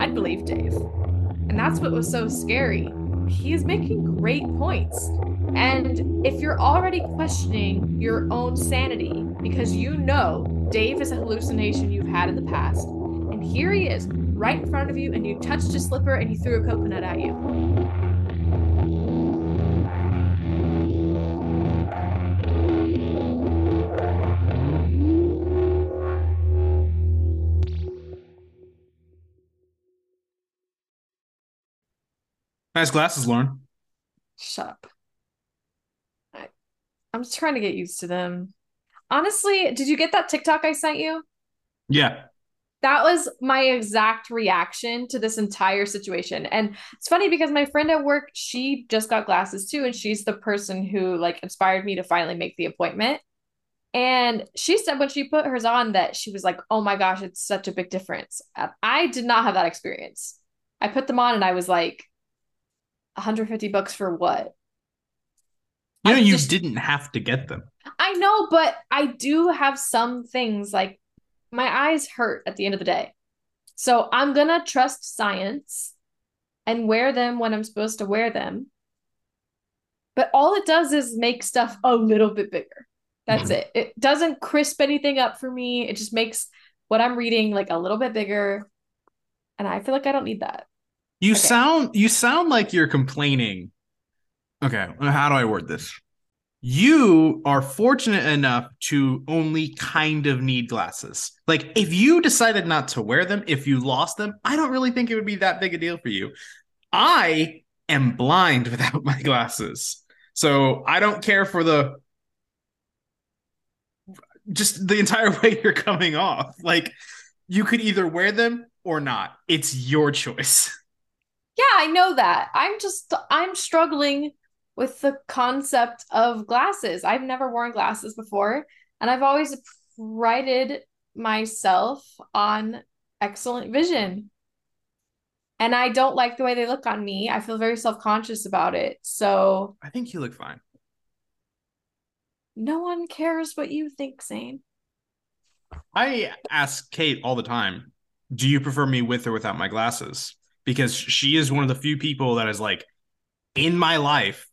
I'd believe Dave. And that's what was so scary. He is making great points. And if you're already questioning your own sanity because you know Dave is a hallucination you've had in the past, and here he is right in front of you, and you touched a slipper and he threw a coconut at you. Nice glasses, Lauren. Shut up. I, I'm just trying to get used to them. Honestly, did you get that TikTok I sent you? Yeah. That was my exact reaction to this entire situation. And it's funny because my friend at work, she just got glasses too. And she's the person who like inspired me to finally make the appointment. And she said when she put hers on that she was like, oh my gosh, it's such a big difference. I did not have that experience. I put them on and I was like, 150 bucks for what? You know, you just, didn't have to get them. I know, but I do have some things like my eyes hurt at the end of the day. So I'm going to trust science and wear them when I'm supposed to wear them. But all it does is make stuff a little bit bigger. That's mm-hmm. it. It doesn't crisp anything up for me. It just makes what I'm reading like a little bit bigger. And I feel like I don't need that. You okay. sound you sound like you're complaining. Okay, how do I word this? You are fortunate enough to only kind of need glasses. Like if you decided not to wear them, if you lost them, I don't really think it would be that big a deal for you. I am blind without my glasses. So I don't care for the just the entire way you're coming off. Like you could either wear them or not. It's your choice. Yeah, I know that. I'm just I'm struggling with the concept of glasses. I've never worn glasses before, and I've always prided myself on excellent vision. And I don't like the way they look on me. I feel very self-conscious about it. So I think you look fine. No one cares what you think, Zane. I ask Kate all the time, do you prefer me with or without my glasses? Because she is one of the few people that is like in my life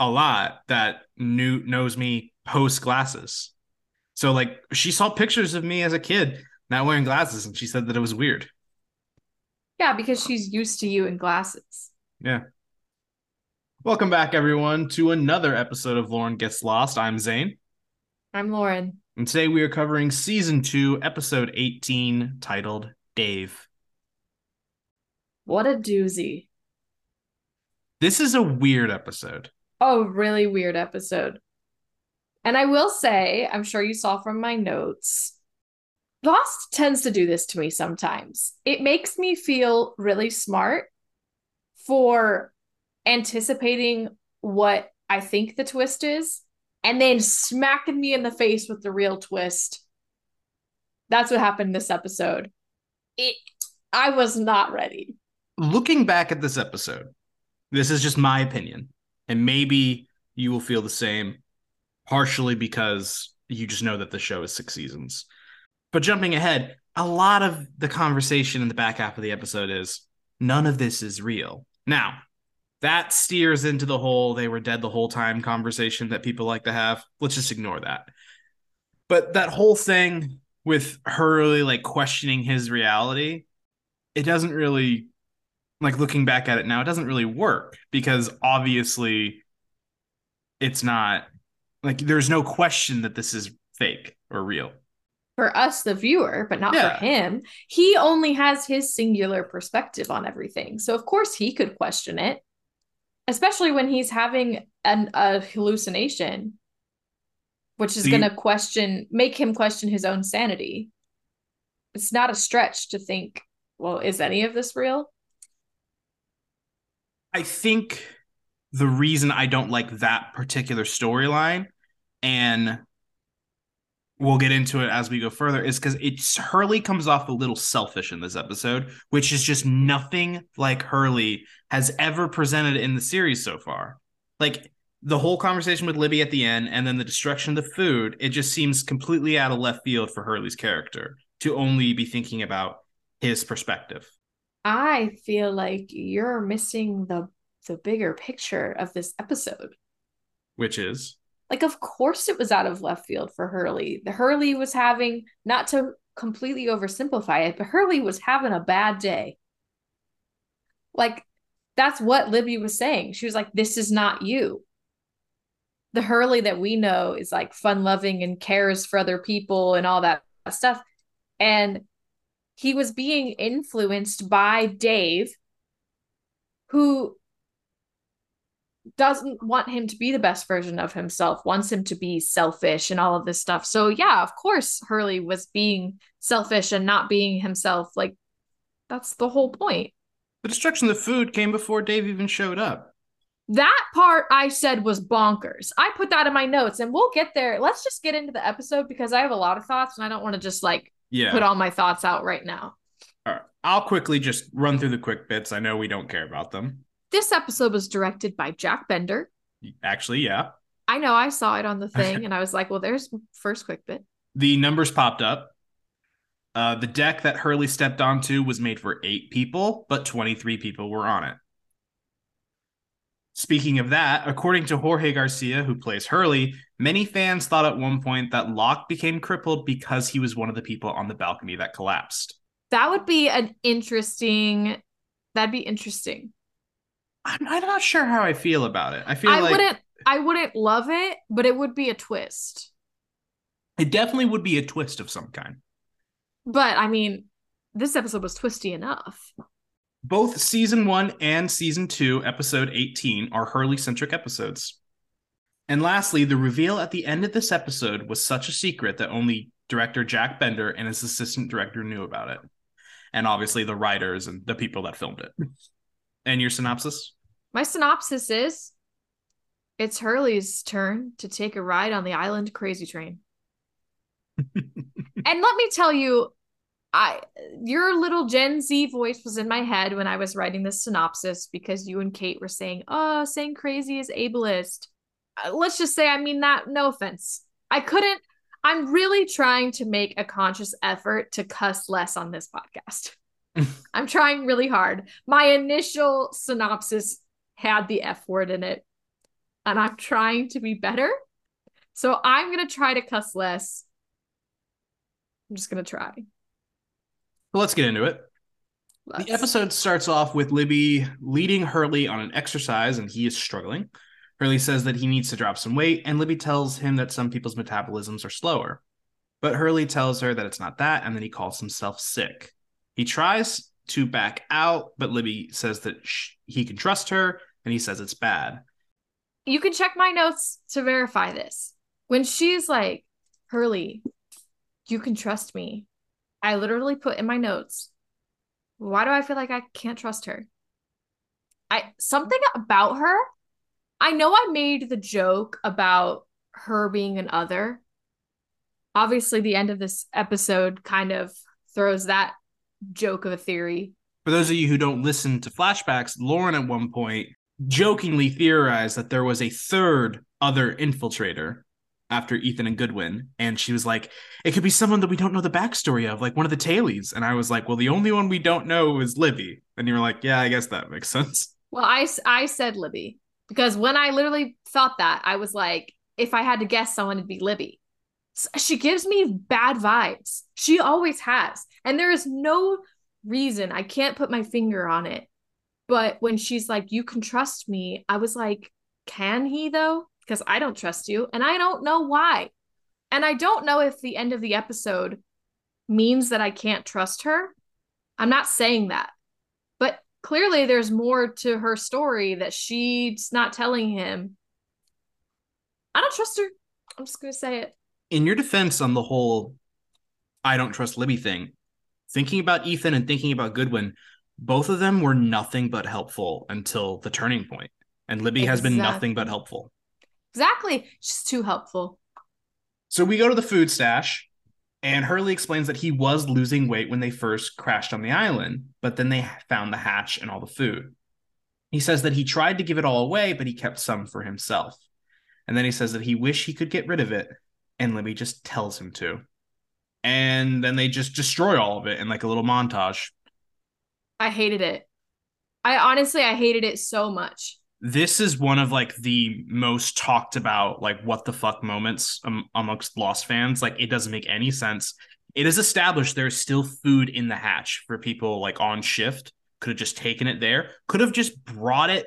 a lot that knew knows me post glasses. So like she saw pictures of me as a kid not wearing glasses and she said that it was weird. Yeah, because she's used to you in glasses. Yeah. Welcome back everyone to another episode of Lauren Gets Lost. I'm Zane. I'm Lauren. And today we are covering season 2, episode 18 titled Dave. What a doozy. This is a weird episode. Oh, really weird episode. And I will say, I'm sure you saw from my notes, Lost tends to do this to me sometimes. It makes me feel really smart for anticipating what I think the twist is and then smacking me in the face with the real twist. That's what happened this episode. It I was not ready looking back at this episode, this is just my opinion, and maybe you will feel the same, partially because you just know that the show is six seasons. But jumping ahead, a lot of the conversation in the back half of the episode is none of this is real. Now, that steers into the whole they were dead the whole time conversation that people like to have. Let's just ignore that. But that whole thing with her really like questioning his reality, it doesn't really like looking back at it now, it doesn't really work because obviously it's not like there's no question that this is fake or real. For us, the viewer, but not yeah. for him. He only has his singular perspective on everything. So, of course, he could question it, especially when he's having an, a hallucination, which is going to question, make him question his own sanity. It's not a stretch to think, well, is any of this real? I think the reason I don't like that particular storyline, and we'll get into it as we go further, is because it's Hurley comes off a little selfish in this episode, which is just nothing like Hurley has ever presented in the series so far. Like the whole conversation with Libby at the end, and then the destruction of the food, it just seems completely out of left field for Hurley's character to only be thinking about his perspective. I feel like you're missing the the bigger picture of this episode. Which is like of course it was out of left field for Hurley. The Hurley was having not to completely oversimplify it, but Hurley was having a bad day. Like that's what Libby was saying. She was like, This is not you. The Hurley that we know is like fun loving and cares for other people and all that stuff. And he was being influenced by Dave, who doesn't want him to be the best version of himself, wants him to be selfish and all of this stuff. So, yeah, of course, Hurley was being selfish and not being himself. Like, that's the whole point. The destruction of the food came before Dave even showed up. That part I said was bonkers. I put that in my notes and we'll get there. Let's just get into the episode because I have a lot of thoughts and I don't want to just like Yeah. put all my thoughts out right now. All right. I'll quickly just run through the quick bits. I know we don't care about them. This episode was directed by Jack Bender. Actually, yeah. I know I saw it on the thing and I was like, well, there's first quick bit. The numbers popped up. Uh, the deck that Hurley stepped onto was made for eight people, but 23 people were on it. Speaking of that, according to Jorge Garcia, who plays Hurley, many fans thought at one point that Locke became crippled because he was one of the people on the balcony that collapsed. That would be an interesting. That'd be interesting. I'm, I'm not sure how I feel about it. I feel I like wouldn't. I wouldn't love it, but it would be a twist. it definitely would be a twist of some kind. But I mean, this episode was twisty enough. Both season one and season two, episode 18, are Hurley centric episodes. And lastly, the reveal at the end of this episode was such a secret that only director Jack Bender and his assistant director knew about it. And obviously the writers and the people that filmed it. And your synopsis? My synopsis is it's Hurley's turn to take a ride on the island crazy train. and let me tell you, I your little Gen Z voice was in my head when I was writing this synopsis because you and Kate were saying, "Oh, saying crazy is ableist." Uh, let's just say I mean that no offense. I couldn't I'm really trying to make a conscious effort to cuss less on this podcast. I'm trying really hard. My initial synopsis had the F word in it, and I'm trying to be better. So I'm going to try to cuss less. I'm just going to try. Well, let's get into it. Let's. The episode starts off with Libby leading Hurley on an exercise, and he is struggling. Hurley says that he needs to drop some weight, and Libby tells him that some people's metabolisms are slower. But Hurley tells her that it's not that, and then he calls himself sick. He tries to back out, but Libby says that sh- he can trust her, and he says it's bad. You can check my notes to verify this. When she's like, Hurley, you can trust me. I literally put in my notes, why do I feel like I can't trust her? I something about her. I know I made the joke about her being an other. Obviously, the end of this episode kind of throws that joke of a theory. For those of you who don't listen to flashbacks, Lauren at one point jokingly theorized that there was a third other infiltrator after Ethan and Goodwin. And she was like, it could be someone that we don't know the backstory of, like one of the tailies. And I was like, well, the only one we don't know is Libby. And you were like, yeah, I guess that makes sense. Well, I, I said Libby because when I literally thought that, I was like, if I had to guess someone, it'd be Libby. She gives me bad vibes. She always has. And there is no reason, I can't put my finger on it. But when she's like, you can trust me, I was like, can he though? Because I don't trust you. And I don't know why. And I don't know if the end of the episode means that I can't trust her. I'm not saying that. But clearly there's more to her story that she's not telling him. I don't trust her. I'm just going to say it. In your defense on the whole I don't trust Libby thing, thinking about Ethan and thinking about Goodwin, both of them were nothing but helpful until the turning point. And Libby has been nothing but helpful. Exactly. She's too helpful. So we go to the food stash, and Hurley explains that he was losing weight when they first crashed on the island, but then they found the hatch and all the food. He says that he tried to give it all away, but he kept some for himself. And then he says that he wished he could get rid of it, and Libby just tells him to. And then they just destroy all of it in like a little montage. I hated it. I honestly I hated it so much. This is one of like the most talked about like what the fuck moments um, amongst Lost fans. Like it doesn't make any sense. It is established there's still food in the hatch for people like on shift. Could have just taken it there. Could have just brought it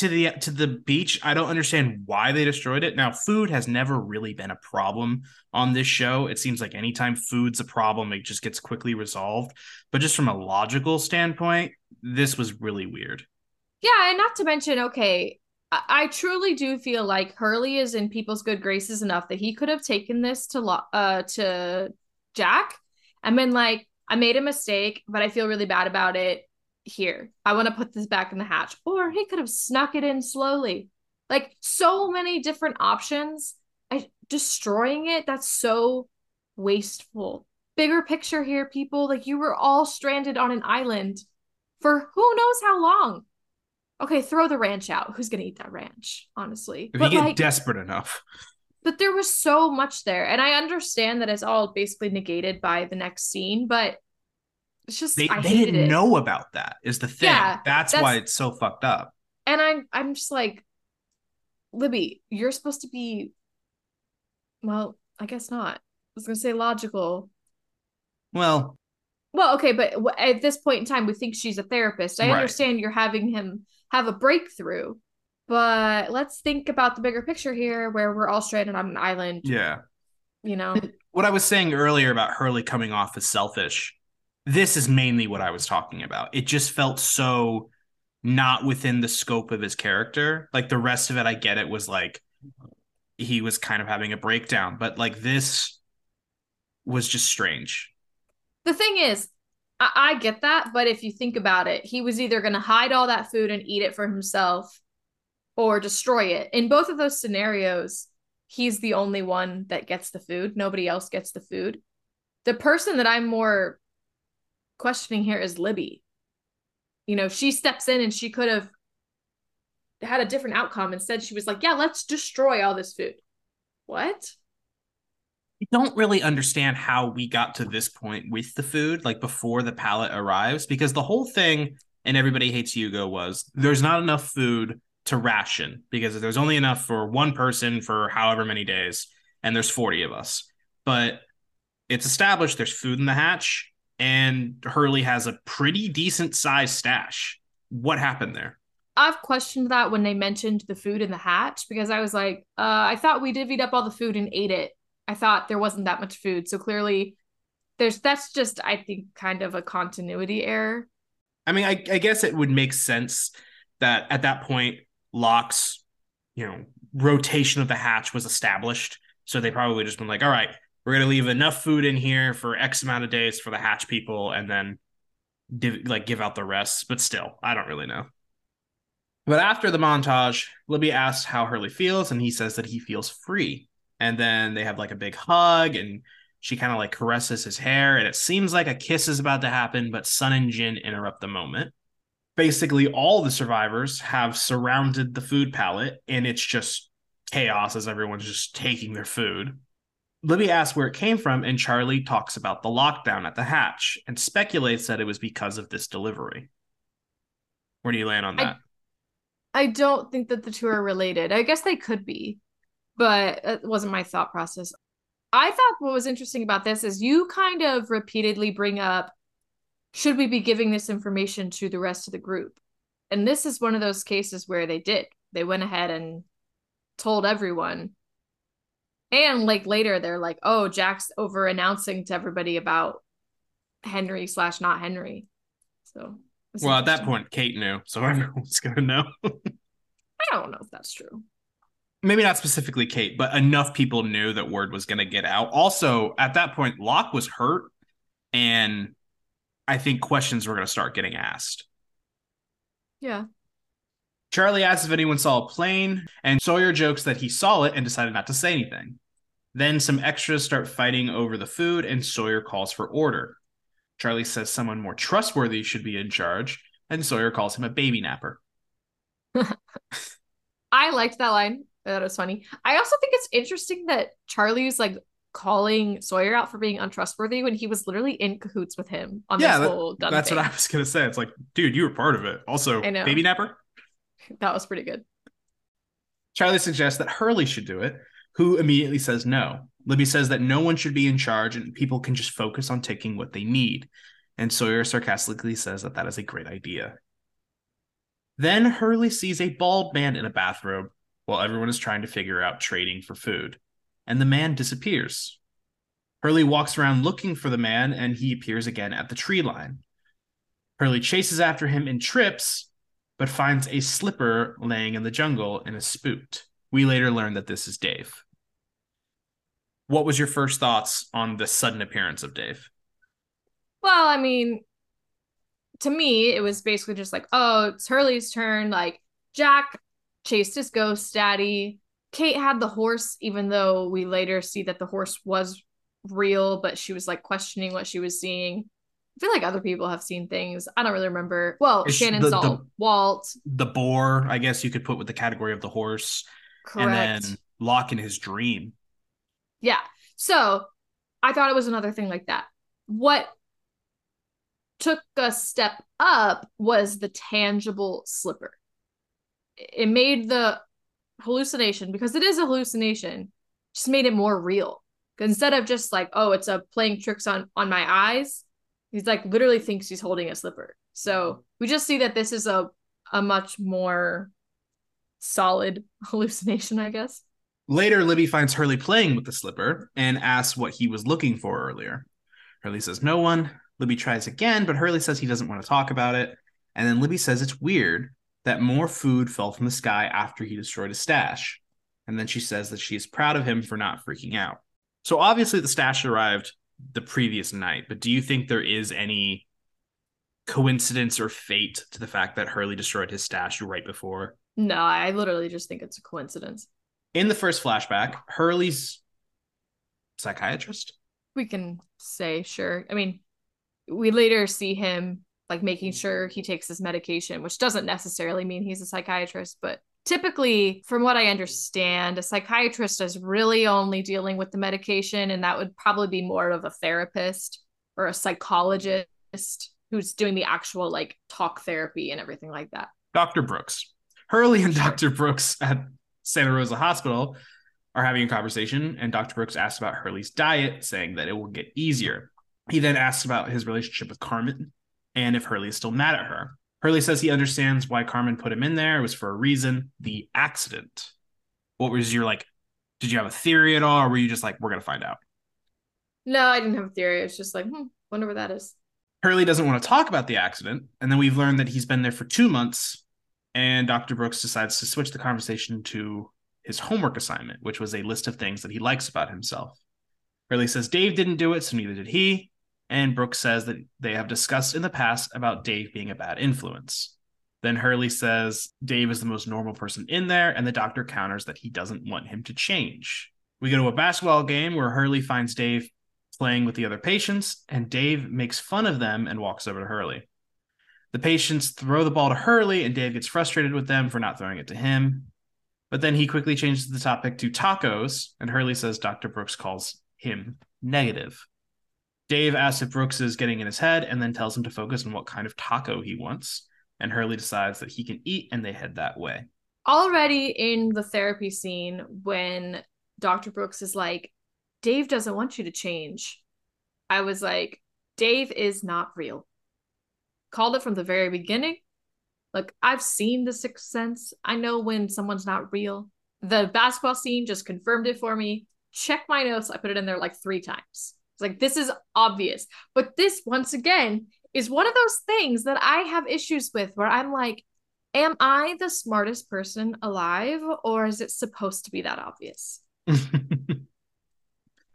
to the to the beach. I don't understand why they destroyed it. Now, food has never really been a problem on this show. It seems like anytime food's a problem, it just gets quickly resolved. But just from a logical standpoint, this was really weird. Yeah, and not to mention, okay, I, truly do feel like Hurley is in people's good graces enough that he could have taken this to lo- uh to Jack and been like, I made a mistake, but I feel really bad about it here. I want to put this back in the hatch. Or he could have snuck it in slowly. Like so many different options. I destroying it, that's so wasteful. Bigger picture here, people. Like you were all stranded on an island for who knows how long. Okay, throw the ranch out. Who's gonna eat that ranch? Honestly. If but you get like, desperate enough. But there was so much there. And I understand that it's all basically negated by the next scene, but it's just they, they didn't it. know about that is the thing. Yeah, that's, that's why it's so fucked up. And I'm I'm just like, Libby, you're supposed to be well, I guess not. I was gonna say logical. Well, well, okay, but at this point in time, we think she's a therapist. I right. understand you're having him have a breakthrough, but let's think about the bigger picture here, where we're all stranded on an island. Yeah, you know what I was saying earlier about Hurley coming off as selfish this is mainly what I was talking about. It just felt so not within the scope of his character. Like the rest of it, I get it was like he was kind of having a breakdown, but like this was just strange. The thing is, I, I get that, but if you think about it, he was either going to hide all that food and eat it for himself or destroy it. In both of those scenarios, he's the only one that gets the food. Nobody else gets the food. The person that I'm more questioning here is Libby. You know, she steps in and she could have had a different outcome. Instead, she was like, yeah, let's destroy all this food. What? Don't really understand how we got to this point with the food, like before the pallet arrives, because the whole thing and everybody hates Hugo was there's not enough food to ration because there's only enough for one person for however many days, and there's 40 of us. But it's established there's food in the hatch and Hurley has a pretty decent sized stash. What happened there? I've questioned that when they mentioned the food in the hatch because I was like, uh, I thought we divvied up all the food and ate it. I thought there wasn't that much food. So clearly there's that's just I think kind of a continuity error. I mean, I, I guess it would make sense that at that point Locke's, you know, rotation of the hatch was established. So they probably just been like, all right, we're to leave enough food in here for X amount of days for the hatch people and then div- like give out the rest. But still, I don't really know. But after the montage, Libby asks how Hurley feels, and he says that he feels free. And then they have like a big hug, and she kind of like caresses his hair, and it seems like a kiss is about to happen, but Sun and Jin interrupt the moment. Basically, all the survivors have surrounded the food pallet, and it's just chaos as everyone's just taking their food. Libby asks where it came from, and Charlie talks about the lockdown at the hatch and speculates that it was because of this delivery. Where do you land on that? I, I don't think that the two are related. I guess they could be, but it wasn't my thought process. I thought what was interesting about this is you kind of repeatedly bring up should we be giving this information to the rest of the group? And this is one of those cases where they did. They went ahead and told everyone and like later, they're like, "Oh, Jack's over announcing to everybody about Henry slash not Henry." So, well, at that point, Kate knew, so everyone's gonna know. I don't know if that's true. Maybe not specifically Kate, but enough people knew that word was gonna get out. Also, at that point, Locke was hurt, and I think questions were gonna start getting asked. Yeah. Charlie asks if anyone saw a plane, and Sawyer jokes that he saw it and decided not to say anything. Then some extras start fighting over the food, and Sawyer calls for order. Charlie says someone more trustworthy should be in charge, and Sawyer calls him a baby napper. I liked that line. That was funny. I also think it's interesting that Charlie's like calling Sawyer out for being untrustworthy when he was literally in cahoots with him on yeah, this that- whole gun that's thing. what I was gonna say. It's like, dude, you were part of it. Also, baby napper. That was pretty good. Charlie suggests that Hurley should do it, who immediately says no. Libby says that no one should be in charge and people can just focus on taking what they need. And Sawyer sarcastically says that that is a great idea. Then Hurley sees a bald man in a bathrobe while everyone is trying to figure out trading for food, and the man disappears. Hurley walks around looking for the man and he appears again at the tree line. Hurley chases after him and trips, but finds a slipper laying in the jungle and is spooked. We later learn that this is Dave. What was your first thoughts on the sudden appearance of Dave? Well, I mean, to me, it was basically just like, oh, it's Hurley's turn. Like, Jack chased his ghost daddy. Kate had the horse, even though we later see that the horse was real, but she was like questioning what she was seeing. I feel like other people have seen things. I don't really remember. Well, It's Shannon the- saw the- Walt. The boar, I guess you could put with the category of the horse, Correct. and then Locke in his dream. Yeah. So I thought it was another thing like that. What took a step up was the tangible slipper. It made the hallucination, because it is a hallucination, just made it more real Instead of just like, oh, it's a playing tricks on on my eyes, he's like literally thinks he's holding a slipper. So we just see that this is a a much more solid hallucination, I guess. Later, Libby finds Hurley playing with the slipper and asks what he was looking for earlier. Hurley says no one. Libby tries again, but Hurley says he doesn't want to talk about it. And then Libby says it's weird that more food fell from the sky after he destroyed his stash. And then she says that she is proud of him for not freaking out. So obviously, the stash arrived the previous night, but do you think there is any coincidence or fate to the fact that Hurley destroyed his stash right before? No, I literally just think it's a coincidence. In the first flashback, Hurley's psychiatrist We can say, sure. I mean, we later see him like making mm-hmm. sure he takes his medication, which doesn't necessarily mean he's a psychiatrist, but typically, from what I understand, a psychiatrist is really only dealing with the medication, and that would probably be more of a therapist or a psychologist who's doing the actual like talk therapy and everything like that. Dr. Brooks. Hurley and Dr. Brooks at Santa Rosa Hospital are having a conversation, and Dr. Brooks asks about Hurley's diet, saying that it will get easier. He then asks about his relationship with Carmen and if Hurley is still mad at her. Hurley says he understands why Carmen put him in there. It was for a reason the accident. What was your like? Did you have a theory at all, or were you just like, we're going to find out? No, I didn't have a theory. It's just like, hmm, wonder where that is. Hurley doesn't want to talk about the accident, and then we've learned that he's been there for two months, and Dr. Brooks decides to switch the conversation to his homework assignment, which was a list of things that he likes about himself. Hurley says Dave didn't do it, so neither did he, and Brooks says that they have discussed in the past about Dave being a bad influence. Then Hurley says Dave is the most normal person in there, and the doctor counters that he doesn't want him to change. We go to a basketball game where Hurley finds Dave playing with the other patients, and Dave makes fun of them and walks over to Hurley. The patients throw the ball to Hurley, and Dave gets frustrated with them for not throwing it to him. But then he quickly changes the topic to tacos, and Hurley says Dr. Brooks calls him negative. Dave asks if Brooks is getting in his head and then tells him to focus on what kind of taco he wants. And Hurley decides that he can eat, and they head that way. already in the therapy scene when Dr. Brooks is like, Dave doesn't want you to change. I was like, Dave is not real. Called it from the very beginning. Like, I've seen The Sixth Sense. I know when someone's not real. The basketball scene just confirmed it for me. Check my notes. I put it in there like three times. It's like, this is obvious. But this, once again, is one of those things that I have issues with where I'm like, am I the smartest person alive or is it supposed to be that obvious?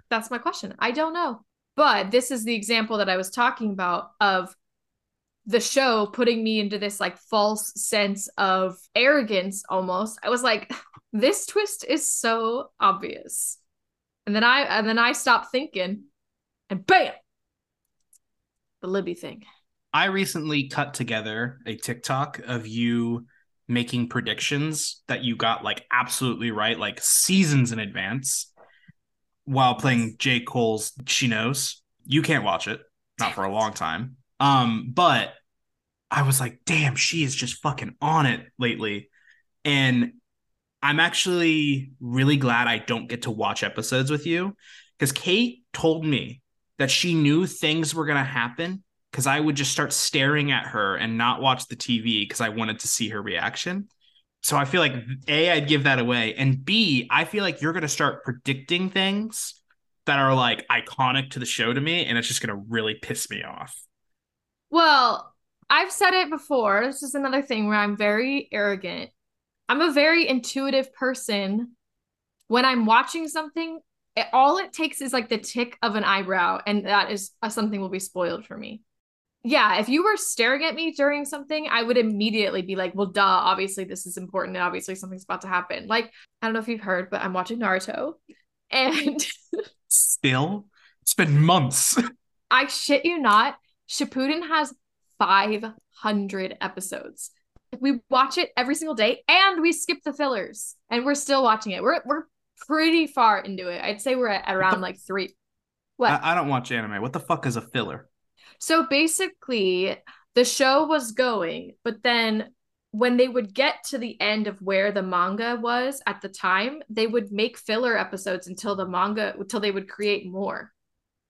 That's my question. I don't know. But this is the example that I was talking about of the show putting me into this like false sense of arrogance almost. I was like, this twist is so obvious. And then I and then I stopped thinking and bam. The Libby thing. I recently cut together a TikTok of you making predictions that you got like absolutely right, like seasons in advance. while playing J. Cole's She Knows. You can't watch it, not for a long time. Um, but I was like, damn, she is just fucking on it lately. And I'm actually really glad I don't get to watch episodes with you because Kate told me that she knew things were going to happen because I would just start staring at her and not watch the TV because I wanted to see her reaction. So I feel like A, I'd give that away. And B, I feel like you're going to start predicting things that are like iconic to the show to me. And it's just going to really piss me off. Well, I've said it before. This is another thing where I'm very arrogant. I'm a very intuitive person. When I'm watching something, it, all it takes is like the tick of an eyebrow, and that is uh, something will be spoiled for me. Yeah, if you were staring at me during something, I would immediately be like, well, duh, obviously this is important, and obviously something's about to happen. Like, I don't know if you've heard, but I'm watching Naruto, and still, it's been months. I shit you not, Shippuden has 500 episodes. We watch it every single day and we skip the fillers and we're still watching it. We're we're pretty far into it. I'd say we're at around like 3. What? I, I don't watch anime. What the fuck is a filler? So basically, the show was going, but then when they would get to the end of where the manga was at the time, they would make filler episodes until the manga until they would create more.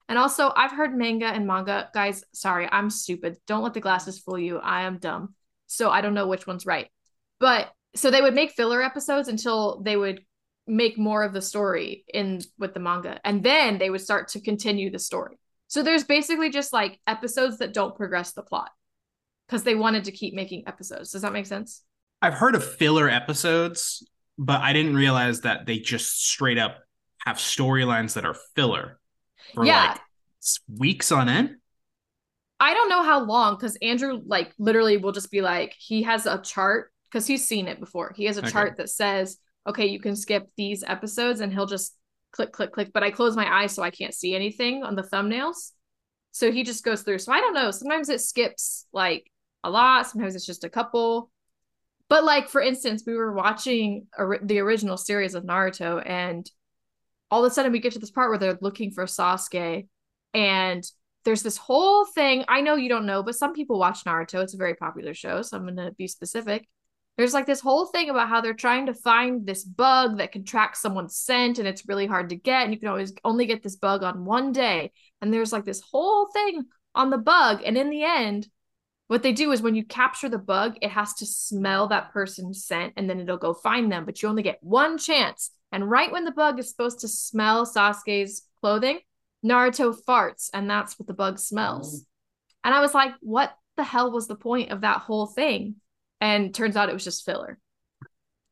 And also, I've heard manga and manga. Guys, sorry, I'm stupid. Don't let the glasses fool you. I am dumb. So I don't know which one's right. But so they would make filler episodes until they would make more of the story in with the manga. And then they would start to continue the story. So there's basically just like episodes that don't progress the plot because they wanted to keep making episodes. Does that make sense? I've heard of filler episodes, but I didn't realize that they just straight up have storylines that are filler for yeah. like weeks on end. I don't know how long because Andrew like literally will just be like he has a chart because he's seen it before. He has a okay. chart that says, okay, you can skip these episodes, and he'll just click, click, click. But I close my eyes so I can't see anything on the thumbnails. So he just goes through. So I don't know. Sometimes it skips like a lot. Sometimes it's just a couple. But like for instance, we were watching the original series of Naruto, and all of a sudden we get to this part where they're looking for Sasuke and there's this whole thing. I know you don't know, but some people watch Naruto. It's a very popular show, so I'm going to be specific. There's like this whole thing about how they're trying to find this bug that can track someone's scent and it's really hard to get and you can always only get this bug on one day. And there's like this whole thing on the bug and in the end what they do is when you capture the bug, it has to smell that person's scent and then it'll go find them, but you only get one chance. And right when the bug is supposed to smell Sasuke's clothing, Naruto farts, and that's what the bug smells. Mm. And I was like, what the hell was the point of that whole thing? And turns out it was just filler.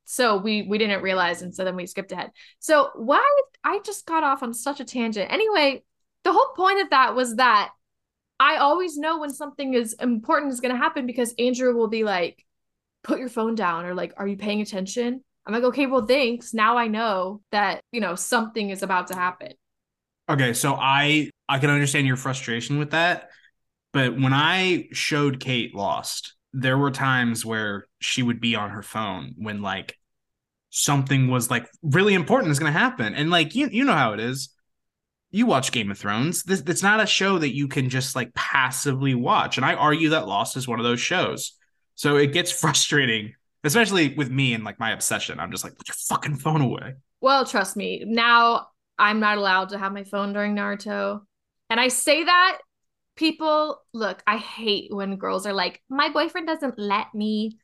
So we we didn't realize, and so then we skipped ahead. So why I just got off on such a tangent. Anyway, the whole point of that was that I always know when something is important is going to happen because Andrew will be like, "Put your phone down," or like, "Are you paying attention?" I'm like, okay, well, thanks. Now I know that, you know, something is about to happen. Okay, so I I can understand your frustration with that, but when I showed Kate Lost, there were times where she would be on her phone when like something was like really important is going to happen. And like you you know how it is. You watch Game of Thrones. This it's not a show that you can just like passively watch. And I argue that Lost is one of those shows. So it gets frustrating especially with me and like my obsession. I'm just like, put your fucking phone away. Well, trust me. Now I'm not allowed to have my phone during Naruto. And I say that people look, I hate when girls are like, my boyfriend doesn't let me.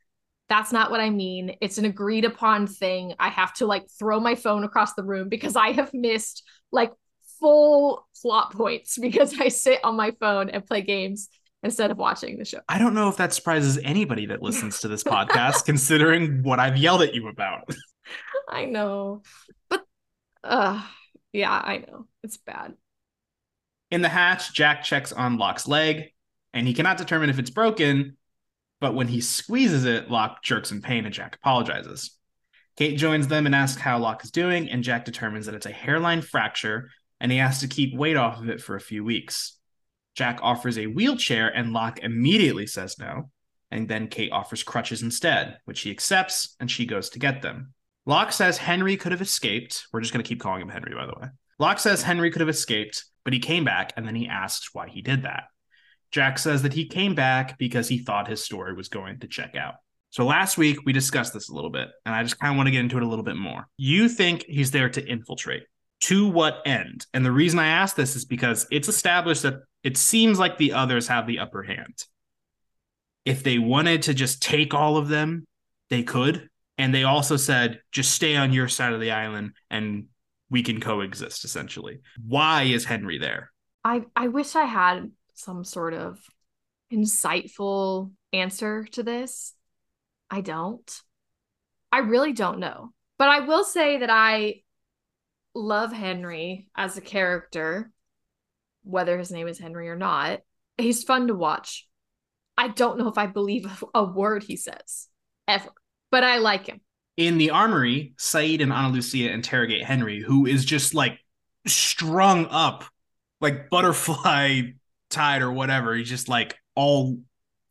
That's not what I mean. It's an agreed upon thing. I have to like throw my phone across the room because I have missed like full plot points because I sit on my phone and play games instead of watching the show. I don't know if that surprises anybody that listens to this podcast, considering what I've yelled at you about. I know. But uh yeah, I know. It's bad. In the hatch, Jack checks on Locke's leg, and he cannot determine if it's broken, but when he squeezes it, Locke jerks in pain and Jack apologizes. Kate joins them and asks how Locke is doing, and Jack determines that it's a hairline fracture and he has to keep weight off of it for a few weeks. Jack offers a wheelchair, and Locke immediately says no. And then Kate offers crutches instead, which he accepts, and she goes to get them. Locke says Henry could have escaped. We're just going to keep calling him Henry, by the way. Locke says Henry could have escaped, but he came back and then he asks why he did that. Jack says that he came back because he thought his story was going to check out. So last week we discussed this a little bit, and I just kind of want to get into it a little bit more. You think he's there to infiltrate. To what end? And the reason I ask this is because it's established that it seems like the others have the upper hand. If they wanted to just take all of them, they could. And they also said, just stay on your side of the island and we can coexist essentially. Why is Henry there? I, I wish I had some sort of insightful answer to this. I don't. I really don't know. But I will say that I love Henry as a character, whether his name is Henry or not. He's fun to watch. I don't know if I believe a word he says ever, but I like him. In the armory, Sayid and Ana Lucia interrogate Henry, who is just like strung up, like butterfly tied or whatever. He's just like all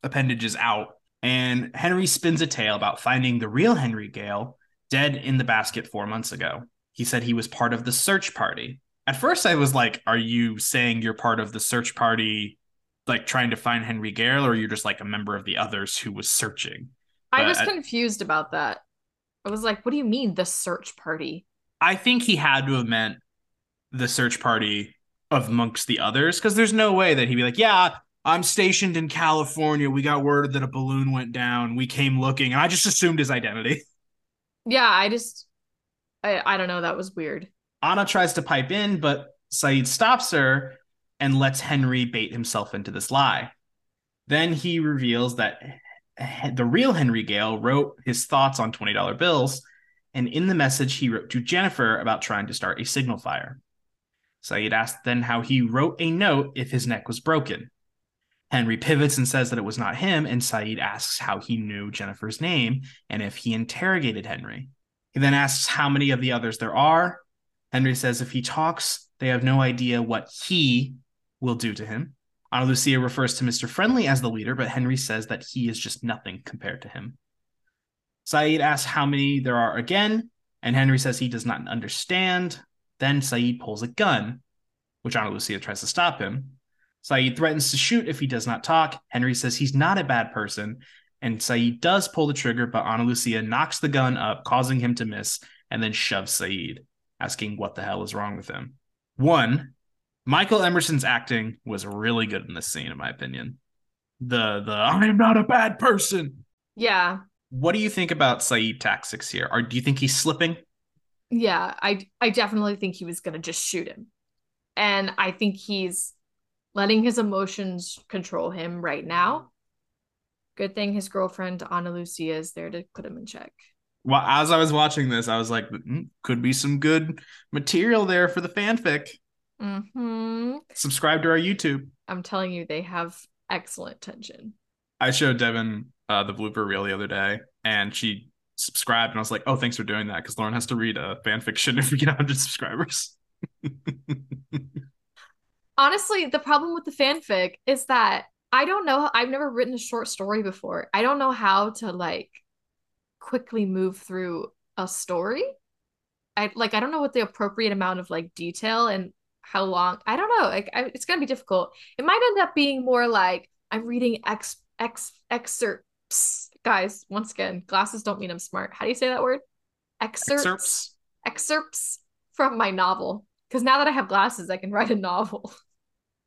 appendages out. And Henry spins a tale about finding the real Henry Gale dead in the basket four months ago. He said he was part of the search party. At first, I was like, Are you saying you're part of the search party, like trying to find Henry Gale, or you're just like a member of the others who was searching? I was confused about that. I was like, What do you mean, the search party? I think he had to have meant the search party of amongst the others because there's no way that he'd be like, yeah, I'm stationed in California. We got word that a balloon went down. We came looking, and I just assumed his identity. Yeah, I just, I, I don't know. That was weird. Ana tries to pipe in, but Sayid stops her and lets Henry bait himself into this lie. Then he reveals that the real Henry Gale wrote his thoughts on $20 bills, and in the message he wrote to Jennifer about trying to start a signal fire. Sayid asked then how he wrote a note if his neck was broken. Henry pivots and says that it was not him, and Sayid asks how he knew Jennifer's name and if he interrogated Henry. He then asks how many of the others there are. Henry says if he talks, they have no idea what he will do to him. Ana Lucia refers to Mr. Friendly as the leader, but Henry says that he is just nothing compared to him. Sayid asks how many there are again, and Henry says he does not understand. Then Sayid pulls a gun, which Ana Lucia tries to stop him. Sayid threatens to shoot if he does not talk. Henry says he's not a bad person, and Sayid does pull the trigger, but Ana Lucia knocks the gun up, causing him to miss, and then shoves Sayid, asking what the hell is wrong with him. One, Michael Emerson's acting was really good in this scene, in my opinion. The the I am not a bad person. Yeah. What do you think about Sayid tactics here? Or do you think he's slipping? Yeah, I I definitely think he was gonna just shoot him. And I think he's letting his emotions control him right now. Good thing his girlfriend Ana Lucia is there to put him in check. Well, as I was watching this, I was like, mm, could be some good material there for the fanfic. Mm-hmm. Subscribe to our YouTube. I'm telling you, they have excellent tension. I showed Devin uh, the blooper reel the other day, and she subscribed, and I was like, "Oh, thanks for doing that," because Lauren has to read a fan fiction if we get 100 subscribers. Honestly, the problem with the fanfic is that I don't know. I've never written a short story before. I don't know how to like quickly move through a story. I like. I don't know what the appropriate amount of like detail and how long. I don't know. Like, I, it's gonna be difficult. It might end up being more like I'm reading ex ex excerpts guys, once again, glasses don't mean I'm smart. How do you say that word? Excerpts. Excerpts, excerpts from my novel. Because now that I have glasses, I can write a novel.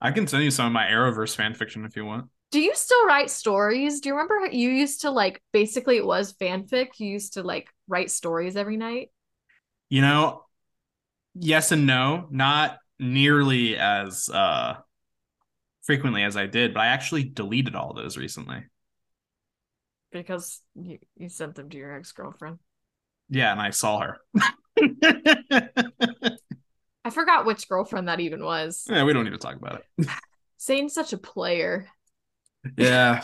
I can send you some of my Arrowverse fan fiction if you want. Do you still write stories? Do you remember you used to like basically it was fanfic? You used to like write stories every night? You know, yes and no, not nearly as uh frequently as I did, but I actually deleted all those recently because you, you sent them to your ex girlfriend. Yeah, and I saw her. I forgot which girlfriend that even was. Yeah, we don't need to talk about it. Zane's such a player. Yeah,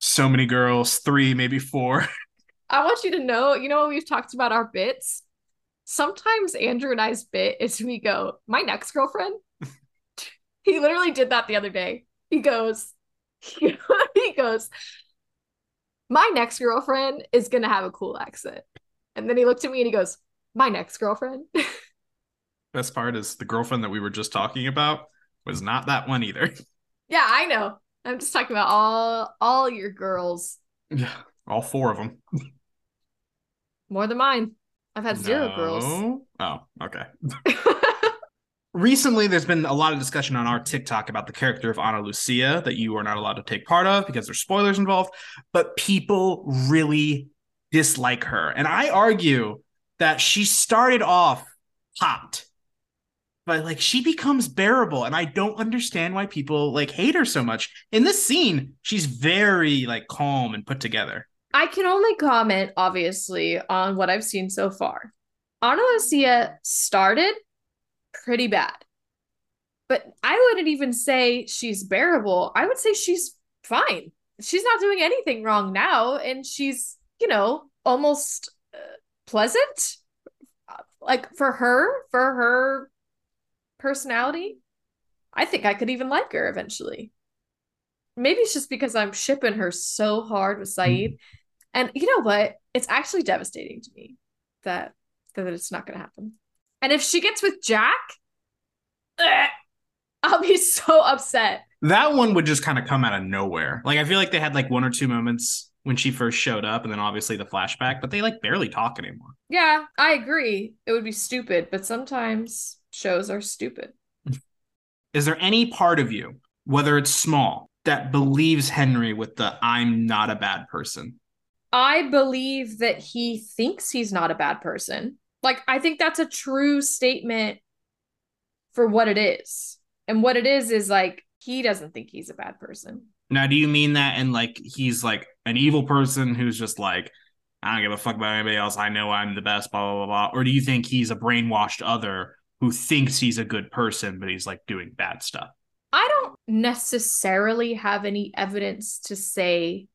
so many girls, three, maybe four. I want you to know, you know, we've talked about our bits. Sometimes Andrew and I's bit is we go, my next girlfriend. he literally did that the other day. He goes, he goes, my next girlfriend is gonna have a cool accent. And then he looked at me and he goes, My next girlfriend. Best part is the girlfriend that we were just talking about was not that one either. Yeah, I know. I'm just talking about all all your girls. Yeah, all four of them. More than mine. I've had zero girls. Oh, okay. Recently, there's been a lot of discussion on our TikTok about the character of Ana Lucia that you are not allowed to take part of because there's spoilers involved, but people really dislike her. And I argue that she started off hot, but like she becomes bearable. And I don't understand why people like hate her so much. In this scene, she's very like calm and put together. I can only comment, obviously, on what I've seen so far. Ana Lucia started pretty bad. But I wouldn't even say she's bearable. I would say she's fine. She's not doing anything wrong now. And she's, you know, almost uh, pleasant. Like for her, for her personality, I think I could even like her eventually. Maybe it's just because I'm shipping her so hard with Sayid. And you know what? It's actually devastating to me that that it's not going to happen. And if she gets with Jack, ugh, I'll be so upset. That one would just kind of come out of nowhere. Like I feel like they had like one or two moments when she first showed up and then obviously the flashback, but they like barely talk anymore. Yeah, I agree. It would be stupid, but sometimes shows are stupid. Is there any part of you, whether it's small, that believes Henry with the I'm not a bad person? I believe that he thinks he's not a bad person. Like, I think that's a true statement for what it is. And what it is is like, he doesn't think he's a bad person. Now, do you mean that and like he's like an evil person who's just like, I don't give a fuck about anybody else. I know I'm the best, blah, blah, blah, blah. Or do you think he's a brainwashed other who thinks he's a good person, but he's like doing bad stuff? I don't necessarily have any evidence to say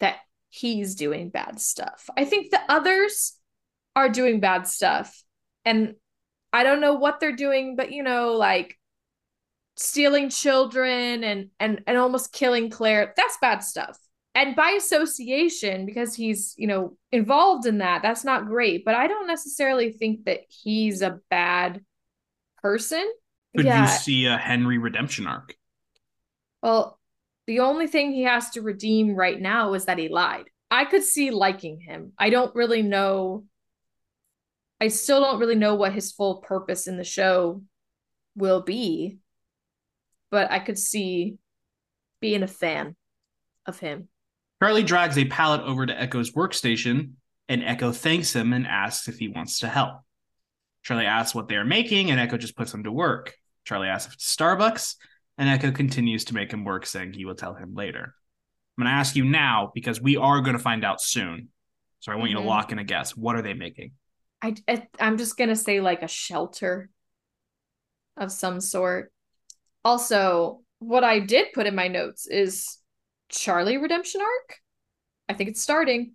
that he's doing bad stuff. I think the others are doing bad stuff. And I don't know what they're doing, but you know, like stealing children and and and almost killing Claire, that's bad stuff. And by association, because he's, you know, involved in that, that's not great. But I don't necessarily think that he's a bad person. Could yeah. you see a Henry redemption arc? Well, the only thing he has to redeem right now is that he lied. I could see liking him. I don't really know I still don't really know what his full purpose in the show will be, but I could see being a fan of him. Charlie drags a pallet over to Eko's workstation, and Eko thanks him and asks if he wants to help. Charlie asks what they are making, and Eko just puts him to work. Charlie asks if it's Starbucks, and Eko continues to make him work, saying he will tell him later. I'm going to ask you now because we are going to find out soon. So I want mm-hmm. you to mm-hmm. lock in a guess. What are they making? I, I I'm just gonna say like a shelter of some sort. Also, what I did put in my notes is Charlie redemption arc. I think it's starting.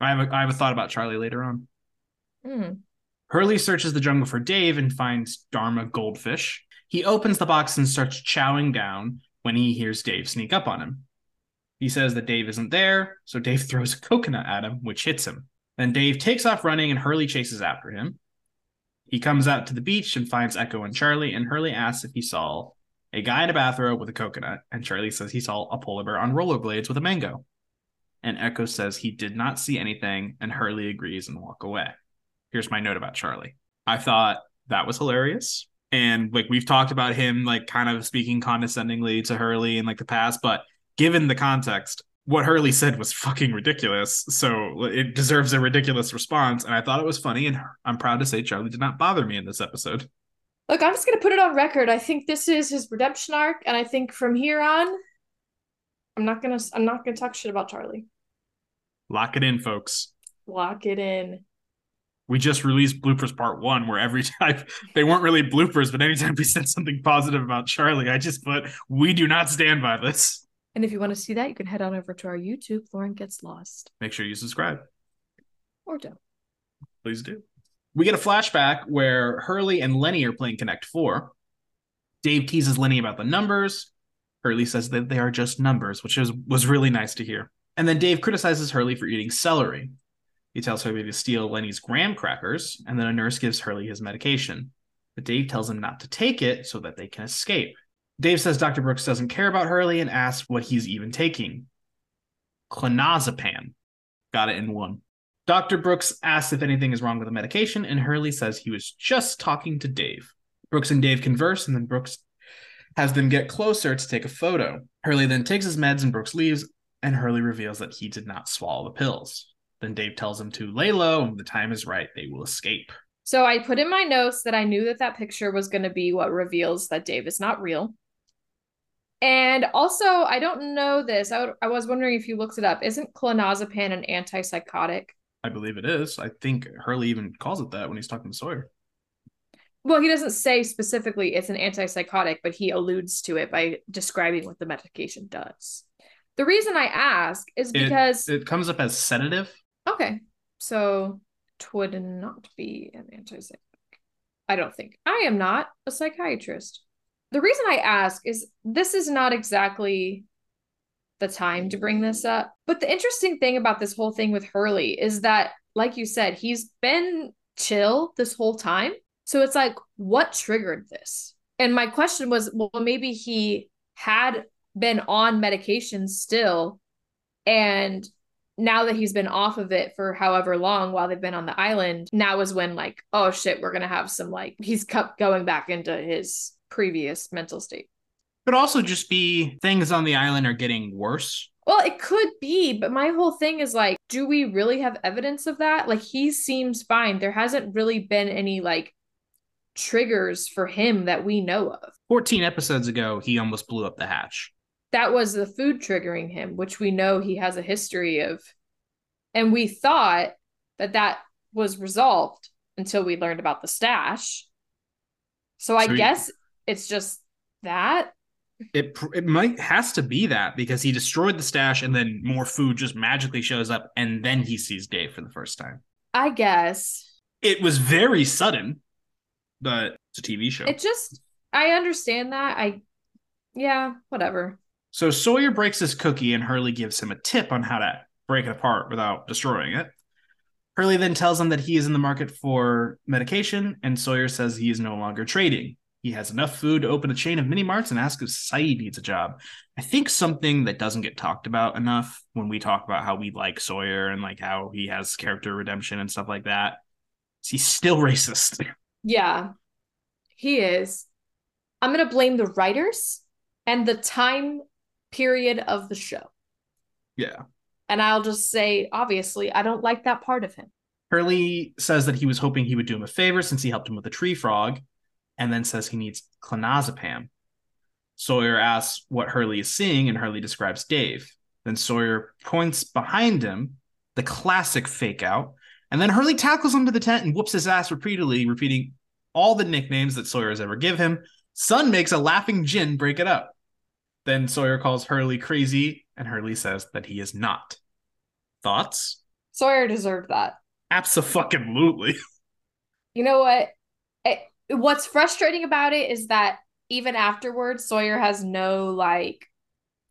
I have a, I have a thought about Charlie later on. Mm. Hurley searches the jungle for Dave and finds Dharma goldfish. He opens the box and starts chowing down when he hears Dave sneak up on him. He says that Dave isn't there, so Dave throws a coconut at him, which hits him. Then Dave takes off running and Hurley chases after him. He comes out to the beach and finds Eko and Charlie, and Hurley asks if he saw a guy in a bathrobe with a coconut, and Charlie says he saw a polar bear on rollerblades with a mango. And Eko says he did not see anything, and Hurley agrees and walk away. Here's my note about Charlie. I thought that was hilarious. And like we've talked about him like kind of speaking condescendingly to Hurley in like the past, but given the context, what Hurley said was fucking ridiculous. So it deserves a ridiculous response. And I thought it was funny. And I'm proud to say Charlie did not bother me in this episode. Look, I'm just going to put it on record. I think this is his redemption arc. And I think from here on, I'm not going to, I'm not going to talk shit about Charlie. Lock it in, folks. Lock it in. We just released bloopers part one, where every time they weren't really bloopers, but anytime we said something positive about Charlie, I just put, we do not stand by this. And if you want to see that, you can head on over to our YouTube, Lauren Gets Lost. Make sure you subscribe. Or don't. Please do. We get a flashback where Hurley and Lenny are playing Connect 4. Dave teases Lenny about the numbers. Hurley says that they are just numbers, which was, was really nice to hear. And then Dave criticizes Hurley for eating celery. He tells Hurley to steal Lenny's graham crackers, and then a nurse gives Hurley his medication. but Dave tells him not to take it so that they can escape. Dave says Dr. Brooks doesn't care about Hurley and asks what he's even taking. Clonazepam. Got it in one. Dr. Brooks asks if anything is wrong with the medication, and Hurley says he was just talking to Dave. Brooks and Dave converse, and then Brooks has them get closer to take a photo. Hurley then takes his meds, and Brooks leaves, and Hurley reveals that he did not swallow the pills. Then Dave tells him to lay low, and the time is right, they will escape. So I put in my notes that I knew that that picture was going to be what reveals that Dave is not real. And also, I don't know this. I, w- I was wondering if you looked it up. Isn't clonazepam an antipsychotic? I believe it is. I think Hurley even calls it that when he's talking to Sawyer. Well, he doesn't say specifically it's an antipsychotic, but he alludes to it by describing what the medication does. The reason I ask is because it, it comes up as sedative. Okay. So would not be an antipsychotic. I don't think. I am not a psychiatrist. The reason I ask is this is not exactly the time to bring this up. But the interesting thing about this whole thing with Hurley is that, like you said, he's been chill this whole time. So it's like, what triggered this? And my question was, well, maybe he had been on medication still. And now that he's been off of it for however long while they've been on the island, now is when, like, oh shit, we're going to have some, like, he's kept going back into his previous mental state. Could also just be things on the island are getting worse. Well, it could be, but my whole thing is like, do we really have evidence of that? Like, he seems fine. There hasn't really been any like triggers for him that we know of. 14 episodes ago, he almost blew up the hatch. That was the food triggering him, which we know he has a history of. And we thought that that was resolved until we learned about the stash. So I guess it's just that it it might has to be that because he destroyed the stash and then more food just magically shows up and then he sees Dave for the first time. I guess it was very sudden, but it's a TV show. It just I understand that. I yeah, whatever. So Sawyer breaks his cookie and Hurley gives him a tip on how to break it apart without destroying it. Hurley then tells him that he is in the market for medication, and Sawyer says he is no longer trading. He has enough food to open a chain of mini marts and ask if Sayid needs a job. I think something that doesn't get talked about enough when we talk about how we like Sawyer and like how he has character redemption and stuff like that is he's still racist. Yeah, he is. I'm going to blame the writers and the time period of the show. Yeah. And I'll just say, obviously, I don't like that part of him. Hurley says that he was hoping he would do him a favor since he helped him with the tree frog and then says he needs clonazepam. Sawyer asks what Hurley is seeing, and Hurley describes Dave. Then Sawyer points behind him, the classic fake out, and then Hurley tackles him to the tent and whoops his ass repeatedly, repeating all the nicknames that Sawyer has ever give him. Sun makes a laughing Jin break it up. Then Sawyer calls Hurley crazy, and Hurley says that he is not. Thoughts? Sawyer deserved that. Absolutely. You know what? It, what's frustrating about it is that even afterwards, Sawyer has no like,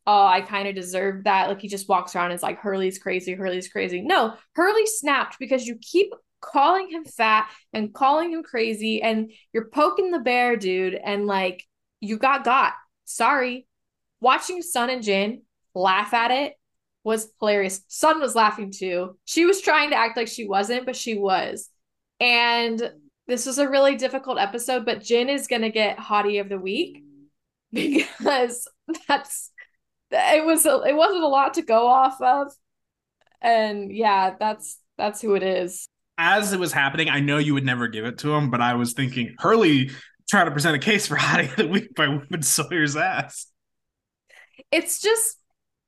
oh, I kind of deserve that. Like he just walks around and is like, Hurley's crazy, Hurley's crazy. No, Hurley snapped because you keep calling him fat and calling him crazy and you're poking the bear, dude. And like, you got got. Sorry. Watching Sun and Jin laugh at it was hilarious. Sun was laughing too. She was trying to act like she wasn't, but she was. And this was a really difficult episode, but Jin is gonna get hottie of the week because that's it was a, it wasn't a lot to go off of, and yeah, that's that's who it is. As it was happening, I know you would never give it to him, but I was thinking Hurley trying to present a case for hottie of the week by whooping Sawyer's ass. It's just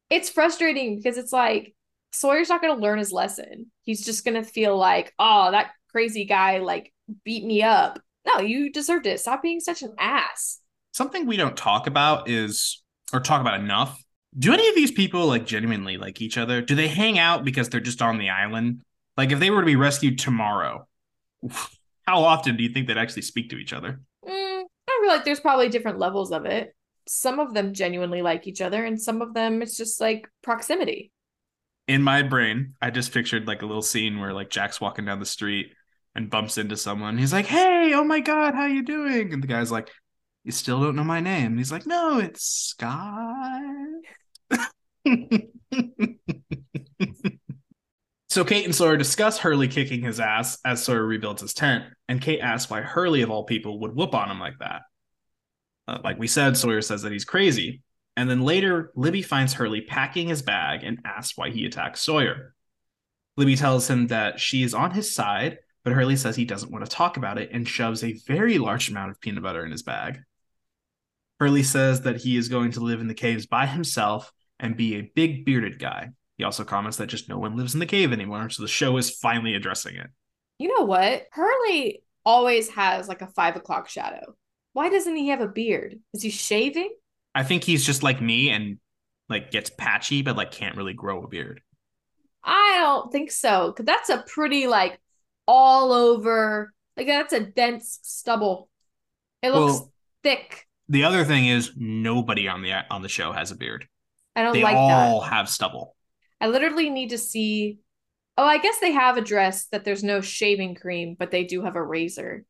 it's frustrating because it's like Sawyer's not going to learn his lesson. He's just going to feel like, oh, that crazy guy like beat me up. No, you deserved it. Stop being such an ass. Something we don't talk about is, or talk about enough. Do any of these people like genuinely like each other? Do they hang out because they're just on the island? Like if they were to be rescued tomorrow, how often do you think they'd actually speak to each other? Mm, I feel like there's probably different levels of it. Some of them genuinely like each other, and some of them it's just like proximity. In my brain, I just pictured like a little scene where like Jack's walking down the street and bumps into someone. He's like, "Hey, oh my god, how you doing?" And the guy's like, "You still don't know my name." And he's like, "No, it's Scott." so Kate and Sawyer discuss Hurley kicking his ass as Sawyer rebuilds his tent, and Kate asks why Hurley, of all people, would whoop on him like that. Uh, like we said, Sawyer says that he's crazy. And then later, Libby finds Hurley packing his bag and asks why he attacked Sawyer. Libby tells him that she is on his side, but Hurley says he doesn't want to talk about it and shoves a very large amount of peanut butter in his bag. Hurley says that he is going to live in the caves by himself and be a big bearded guy. He also comments that just no one lives in the cave anymore, so the show is finally addressing it. You know what? Hurley always has like a five o'clock shadow. Why doesn't he have a beard? Is he shaving? I think he's just like me and like gets patchy, but like can't really grow a beard. I don't think so. Cause that's a pretty like all over like that's a dense stubble. It looks well, thick. The other thing is nobody on the on the show has a beard. I don't they like all that. have stubble. I literally need to see. Oh, I guess they have addressed that there's no shaving cream, but they do have a razor.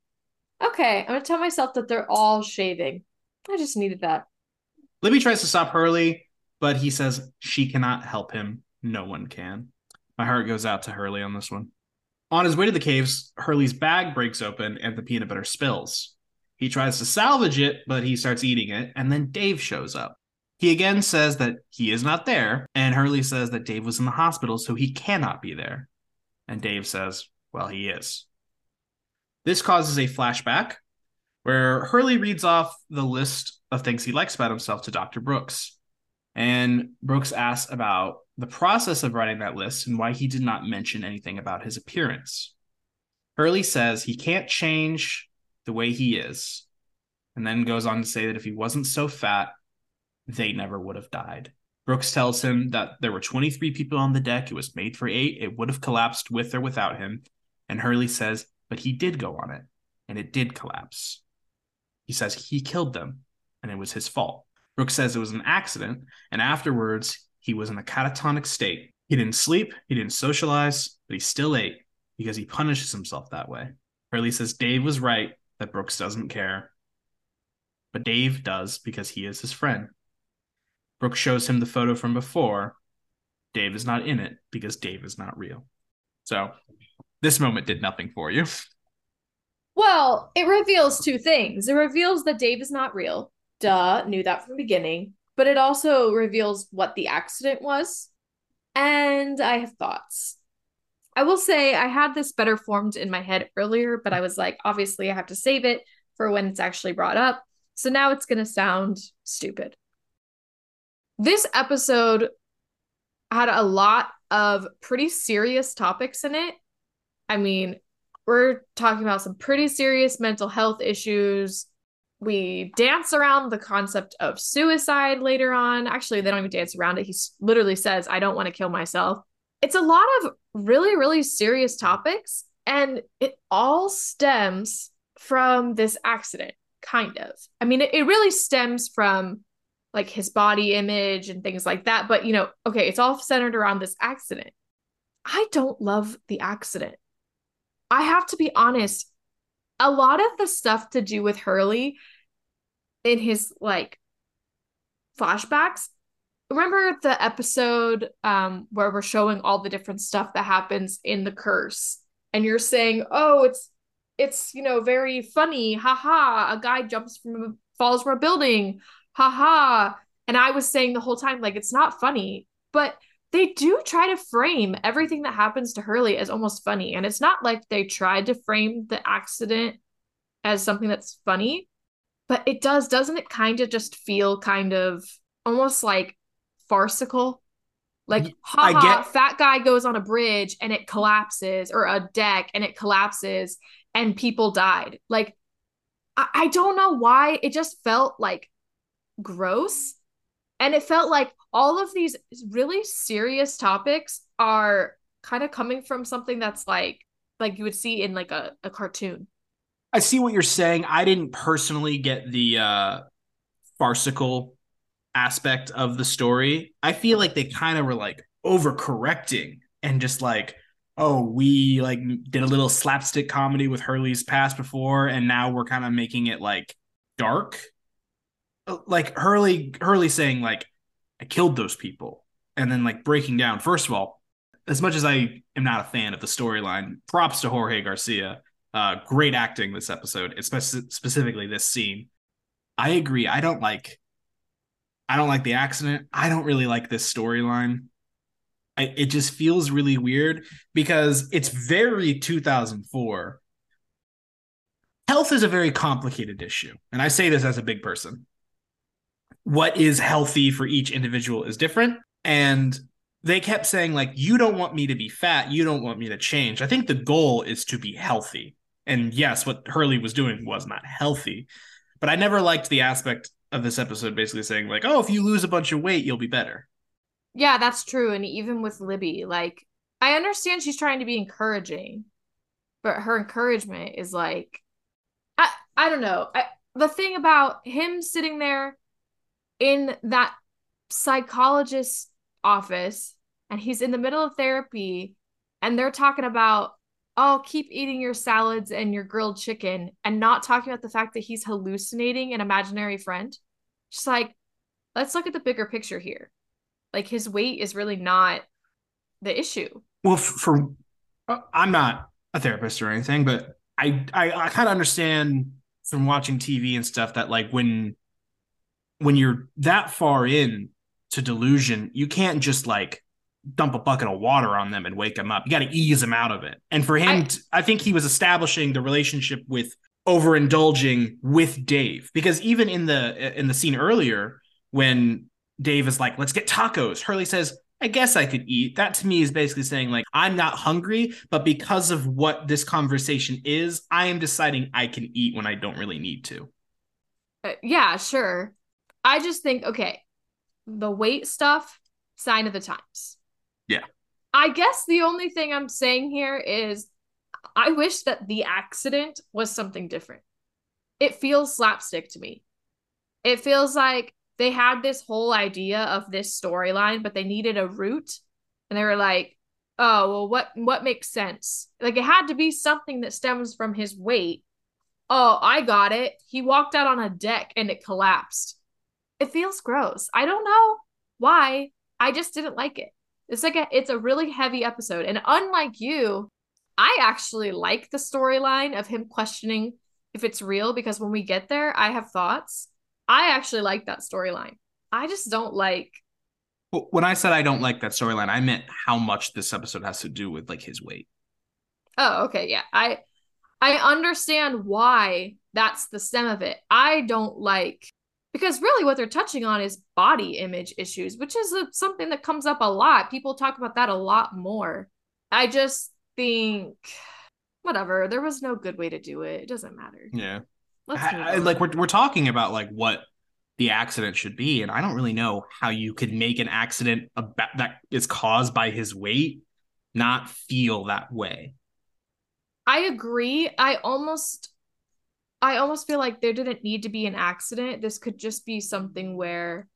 Okay, I'm gonna tell myself that they're all shaving. I just needed that. Libby tries to stop Hurley, but he says she cannot help him. No one can. My heart goes out to Hurley on this one. On his way to the caves, Hurley's bag breaks open and the peanut butter spills. He tries to salvage it, but he starts eating it, and then Dave shows up. He again says that he is not there, and Hurley says that Dave was in the hospital, so he cannot be there. And Dave says, well, he is. This causes a flashback where Hurley reads off the list of things he likes about himself to Dr. Brooks. And Brooks asks about the process of writing that list and why he did not mention anything about his appearance. Hurley says he can't change the way he is, and then goes on to say that if he wasn't so fat, they never would have died. Brooks tells him that there were 23 people on the deck. It was made for eight. It would have collapsed with or without him. And Hurley says, but he did go on it, and it did collapse. He says he killed them, and it was his fault. Brooks says it was an accident, and afterwards, he was in a catatonic state. He didn't sleep, he didn't socialize, but he still ate because he punishes himself that way. Hurley says Dave was right that Brooks doesn't care, but Dave does because he is his friend. Brooks shows him the photo from before. Dave is not in it because Dave is not real. So this moment did nothing for you. Well, it reveals two things. It reveals that Dave is not real. Duh, knew that from the beginning. But it also reveals what the accident was. And I have thoughts. I will say I had this better formed in my head earlier, but I was like, obviously, I have to save it for when it's actually brought up. So now it's going to sound stupid. This episode had a lot of pretty serious topics in it. I mean, we're talking about some pretty serious mental health issues. We dance around the concept of suicide later on. Actually, they don't even dance around it. He literally says, I don't want to kill myself. It's a lot of really, really serious topics. And it all stems from this accident, kind of. I mean, it, it really stems from like his body image and things like that. But, you know, okay, it's all centered around this accident. I don't love the accident. I have to be honest, a lot of the stuff to do with Hurley in his like flashbacks. Remember the episode um where we're showing all the different stuff that happens in the curse and you're saying, "Oh, it's it's, you know, very funny. Haha, a guy jumps from a, falls from a building. Haha." And I was saying the whole time like it's not funny, but they do try to frame everything that happens to Hurley as almost funny. And it's not like they tried to frame the accident as something that's funny, but it does, doesn't it kind of just feel kind of almost like farcical? Like, haha, get- fat guy goes on a bridge and it collapses, or a deck and it collapses, and people died. Like, I, I don't know why it just felt like gross. And it felt like all of these really serious topics are kind of coming from something that's like like you would see in like a, a cartoon. I see what you're saying. I didn't personally get the uh farcical aspect of the story. I feel like they kind of were like overcorrecting and just like oh, we like did a little slapstick comedy with Hurley's past before, and now we're kind of making it like dark. Like Hurley, Hurley saying like, I killed those people, and then like breaking down. First of all, as much as I am not a fan of the storyline, props to Jorge Garcia. Uh, great acting this episode, especially specifically this scene. I agree. I don't like. I don't like the accident. I don't really like this storyline. It just feels really weird because it's very 2004. Health is a very complicated issue. And I say this as a big person. What is healthy for each individual is different. And they kept saying, like, you don't want me to be fat. You don't want me to change. I think the goal is to be healthy. And yes, what Hurley was doing was not healthy. But I never liked the aspect of this episode basically saying, like, oh, if you lose a bunch of weight, you'll be better. Yeah, that's true. And even with Libby, like I understand she's trying to be encouraging, but her encouragement is like I I don't know. I, the thing about him sitting there in that psychologist's office and he's in the middle of therapy and they're talking about oh keep eating your salads and your grilled chicken and not talking about the fact that he's hallucinating an imaginary friend just like let's look at the bigger picture here like his weight is really not the issue. Well, for uh, I'm not a therapist or anything, but I I, I kind of understand from watching TV and stuff that like when when you're that far in to delusion, you can't just like dump a bucket of water on them and wake them up. You got to ease them out of it. And for him, I, I think he was establishing the relationship with overindulging with Dave because even in the in the scene earlier when Dave is like, let's get tacos. Hurley says, I guess I could eat. That to me is basically saying, like, I'm not hungry, but because of what this conversation is, I am deciding I can eat when I don't really need to. Uh, yeah, sure. I just think, okay, the weight stuff, sign of the times. Yeah. I guess the only thing I'm saying here is I wish that the accident was something different. It feels slapstick to me. It feels like they had this whole idea of this storyline, but they needed a root. And they were like, oh, well, what what makes sense? Like it had to be something that stems from his weight. Oh, I got it. He walked out on a deck and it collapsed. It feels gross. I don't know why. I just didn't like it. It's like a it's a really heavy episode. And unlike you, I actually like the storyline of him questioning if it's real because when we get there, I have thoughts. I actually like that storyline. I just don't like. when I said I don't like that storyline, I meant how much this episode has to do with like his weight. Oh, okay, yeah. I I understand why that's the stem of it. I don't like because really what they're touching on is body image issues, which is a, something that comes up a lot. People talk about that a lot more. I just think whatever. There was no good way to do it. It doesn't matter. Yeah. I, like we're we're talking about like what the accident should be, and I don't really know how you could make an accident about, that is caused by his weight not feel that way. I agree. I almost I almost feel like there didn't need to be an accident. This could just be something where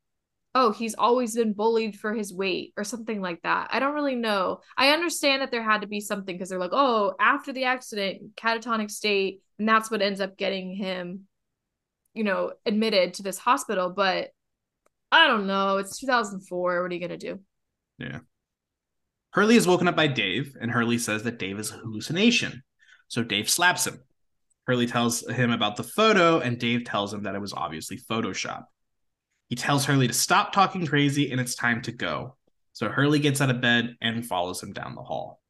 oh, he's always been bullied for his weight or something like that. I don't really know. I understand that there had to be something because they're like, oh, after the accident, catatonic state, and that's what ends up getting him, you know, admitted to this hospital. But I don't know. It's 2004. What are you going to do? Yeah. Hurley is woken up by Dave, and Hurley says that Dave is a hallucination. So Dave slaps him. Hurley tells him about the photo, and Dave tells him that it was obviously Photoshop. He tells Hurley to stop talking crazy and it's time to go. So Hurley gets out of bed and follows him down the hall.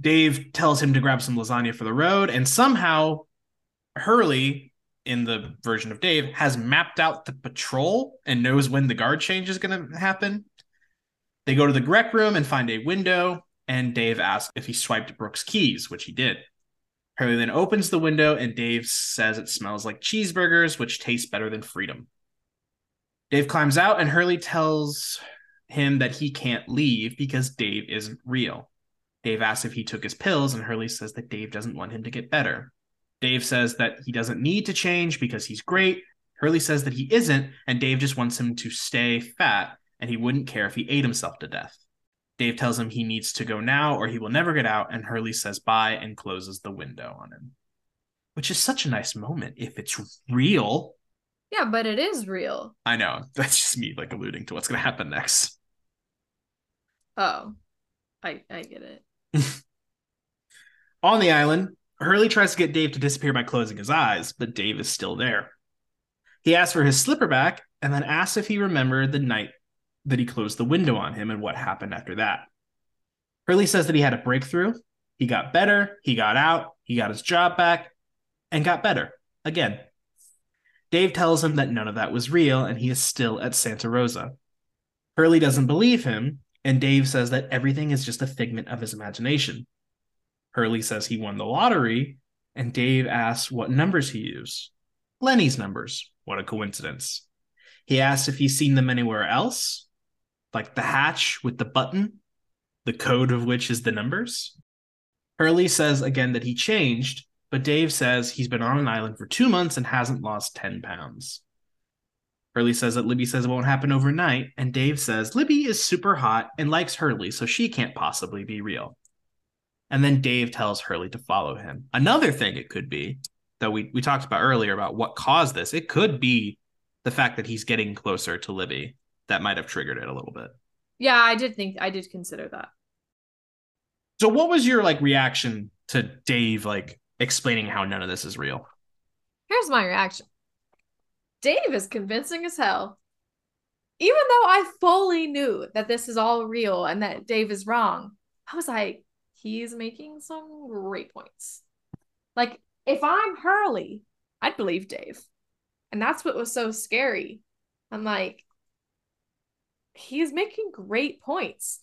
Dave tells him to grab some lasagna for the road, and somehow Hurley, in the version of Dave, has mapped out the patrol and knows when the guard change is going to happen. They go to the Grec room and find a window, and Dave asks if he swiped Brooks' keys, which he did. Hurley then opens the window, and Dave says it smells like cheeseburgers, which taste better than freedom. Dave climbs out, and Hurley tells him that he can't leave because Dave isn't real. Dave asks if he took his pills, and Hurley says that Dave doesn't want him to get better. Dave says that he doesn't need to change because he's great. Hurley says that he isn't, and Dave just wants him to stay fat, and he wouldn't care if he ate himself to death. Dave tells him he needs to go now or he will never get out, and Hurley says bye and closes the window on him. Which is such a nice moment if it's real. Yeah, but it is real. I know. That's just me like alluding to what's gonna happen next. Oh. I I get it. On the island, Hurley tries to get Dave to disappear by closing his eyes, but Dave is still there. He asks for his slipper back and then asks if he remembered the night that he closed the window on him and what happened after that. Hurley says that he had a breakthrough. He got better, he got out, he got his job back, and got better again. Dave tells him that none of that was real and he is still at Santa Rosa. Hurley doesn't believe him, and Dave says that everything is just a figment of his imagination. Hurley says he won the lottery, and Dave asks what numbers he used. Lenny's numbers. What a coincidence. He asks if he's seen them anywhere else, like the hatch with the button, the code of which is the numbers. Hurley says again that he changed, but Dave says he's been on an island for two months and hasn't lost 10 pounds. Hurley says that Libby says it won't happen overnight, and Dave says Libby is super hot and likes Hurley, so she can't possibly be real. And then Dave tells Hurley to follow him. Another thing it could be that we, we talked about earlier about what caused this, it could be the fact that he's getting closer to Libby that might have triggered it a little bit. Yeah, I did think I did consider that. So what was your like reaction to Dave like explaining how none of this is real? Here's my reaction. Dave is convincing as hell. Even though I fully knew that this is all real and that Dave is wrong, I was like, he's making some great points. Like, if I'm Hurley, I'd believe Dave. And that's what was so scary. I'm like, he's making great points.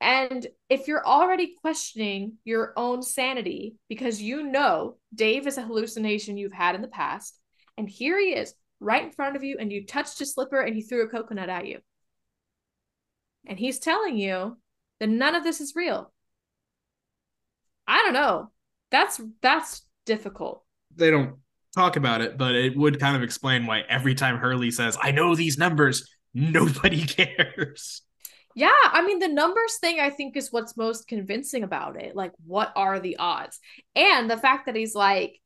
And if you're already questioning your own sanity because you know Dave is a hallucination you've had in the past, and here he is right in front of you, and you touched his slipper and he threw a coconut at you. And he's telling you that none of this is real. I don't know. That's that's difficult. They don't talk about it, but it would kind of explain why every time Hurley says, I know these numbers, nobody cares. Yeah, I mean the numbers thing I think is what's most convincing about it. Like what are the odds? And the fact that he's like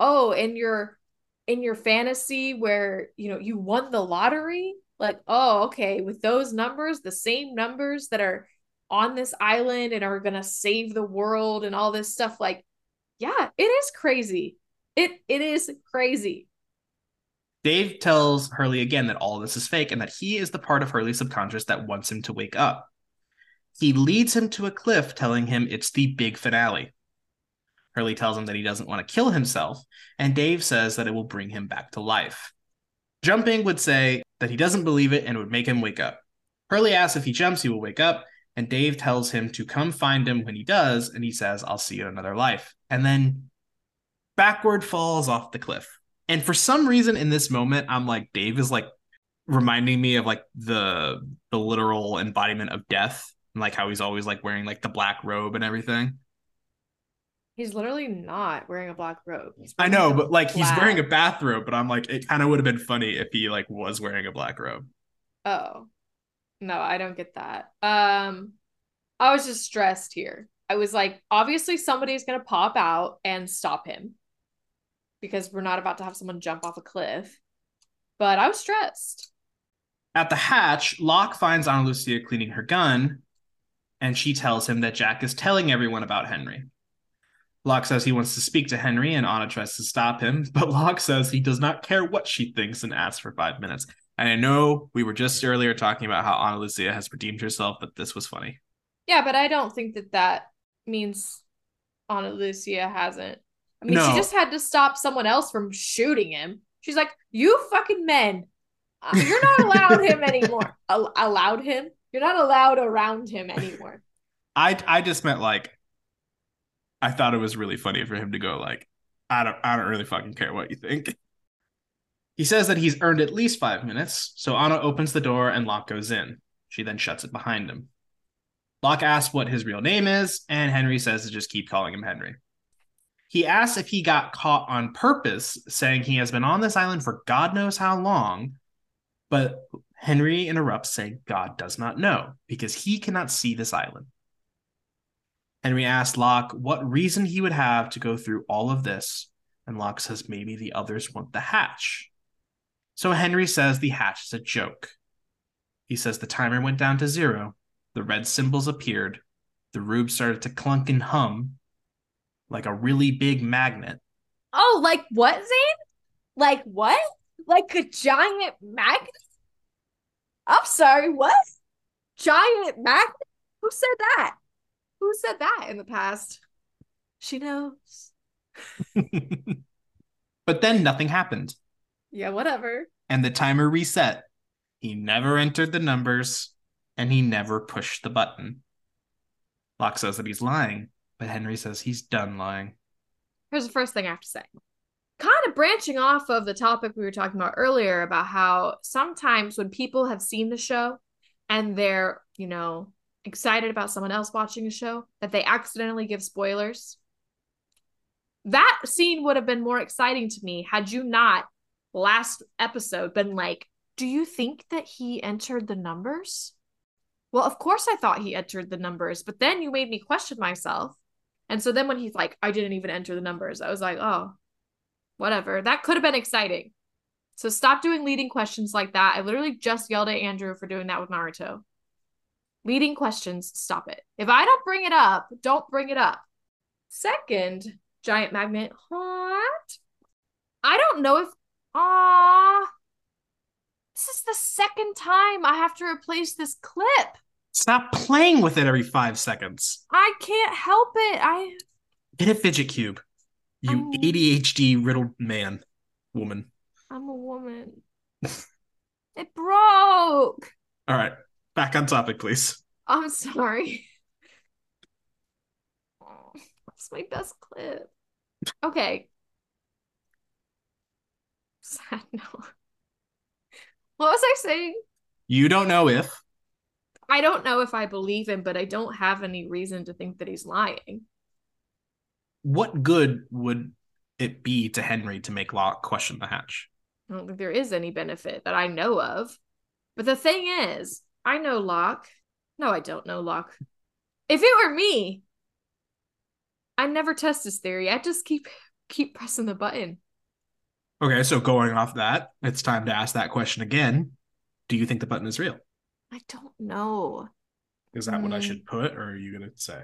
oh, in your in your fantasy where, you know, you won the lottery, like oh, okay, with those numbers, the same numbers that are on this island and are going to save the world and all this stuff like yeah, it is crazy. It it is crazy. Dave tells Hurley again that all this is fake and that he is the part of Hurley's subconscious that wants him to wake up. He leads him to a cliff, telling him it's the big finale. Hurley tells him that he doesn't want to kill himself, and Dave says that it will bring him back to life. Jumping would say that he doesn't believe it and would make him wake up. Hurley asks if he jumps, he will wake up, and Dave tells him to come find him when he does, and he says, I'll see you in another life. And then backward falls off the cliff. And for some reason in this moment, I'm like, Dave is like reminding me of like the the literal embodiment of death and like how he's always like wearing like the black robe and everything. He's literally not wearing a black robe. I know, but like black. he's wearing a bathrobe, but I'm like, it kind of would have been funny if he like was wearing a black robe. Oh. No, I don't get that. Um I was just stressed here. I was like, obviously somebody's gonna pop out and stop him because we're not about to have someone jump off a cliff. But I was stressed. At the hatch, Locke finds Ana Lucia cleaning her gun, and she tells him that Jack is telling everyone about Henry. Locke says he wants to speak to Henry, and Ana tries to stop him, but Locke says he does not care what she thinks and asks for five minutes. And I know we were just earlier talking about how Ana Lucia has redeemed herself, but this was funny. Yeah, but I don't think that that means Ana Lucia hasn't I mean, no. she just had to stop someone else from shooting him. She's like, "You fucking men, uh, you're not allowed him anymore. Al- allowed him? You're not allowed around him anymore." I I just meant like, I thought it was really funny for him to go like, "I don't I don't really fucking care what you think." He says that he's earned at least five minutes, so Ana opens the door and Locke goes in. She then shuts it behind him. Locke asks what his real name is, and Henry says to just keep calling him Henry. He asks if he got caught on purpose, saying he has been on this island for God knows how long. But Henry interrupts, saying God does not know because he cannot see this island. Henry asks Locke what reason he would have to go through all of this, and Locke says maybe the others want the hatch. So Henry says the hatch is a joke. He says the timer went down to zero, the red symbols appeared, the rube started to clunk and hum like a really big magnet. Oh, like what, Zane? Like what? Like a giant magnet? I'm sorry, what? Giant magnet? Who said that? Who said that in the past? She knows. but then nothing happened. Yeah, whatever. And the timer reset. He never entered the numbers and he never pushed the button. Locke says that he's lying, but Henry says he's done lying. Here's the first thing I have to say. Kind of branching off of the topic we were talking about earlier about how sometimes when people have seen the show and they're, you know, excited about someone else watching a show, that they accidentally give spoilers. That scene would have been more exciting to me had you not last episode been like, Do you think that he entered the numbers? Well, of course I thought he entered the numbers, but then you made me question myself. And so then when he's like, I didn't even enter the numbers, I was like, oh, whatever. That could have been exciting. So stop doing leading questions like that. I literally just yelled at Andrew for doing that with Naruto. Leading questions, stop it. If I don't bring it up, don't bring it up. Second, giant magnet. What? I don't know if ah this is the second time I have to replace this clip. Stop playing with it every five seconds. I can't help it. I get a fidget cube. You um, ADHD riddled man, woman. I'm a woman. it broke. All right, back on topic, please. I'm sorry. Oh, that's my best clip. Okay. Sad note. What was I saying? You don't know if. I don't know if I believe him, but I don't have any reason to think that he's lying. What good would it be to Henry to make Locke question the hatch? I don't think there is any benefit that I know of. But the thing is, I know Locke. No, I don't know Locke. If it were me, I never test this theory. I just keep keep pressing the button. Okay, so going off that, it's time to ask that question again. Do you think the button is real? I don't know. Is that mm. what I hmm. should put, or are you gonna say?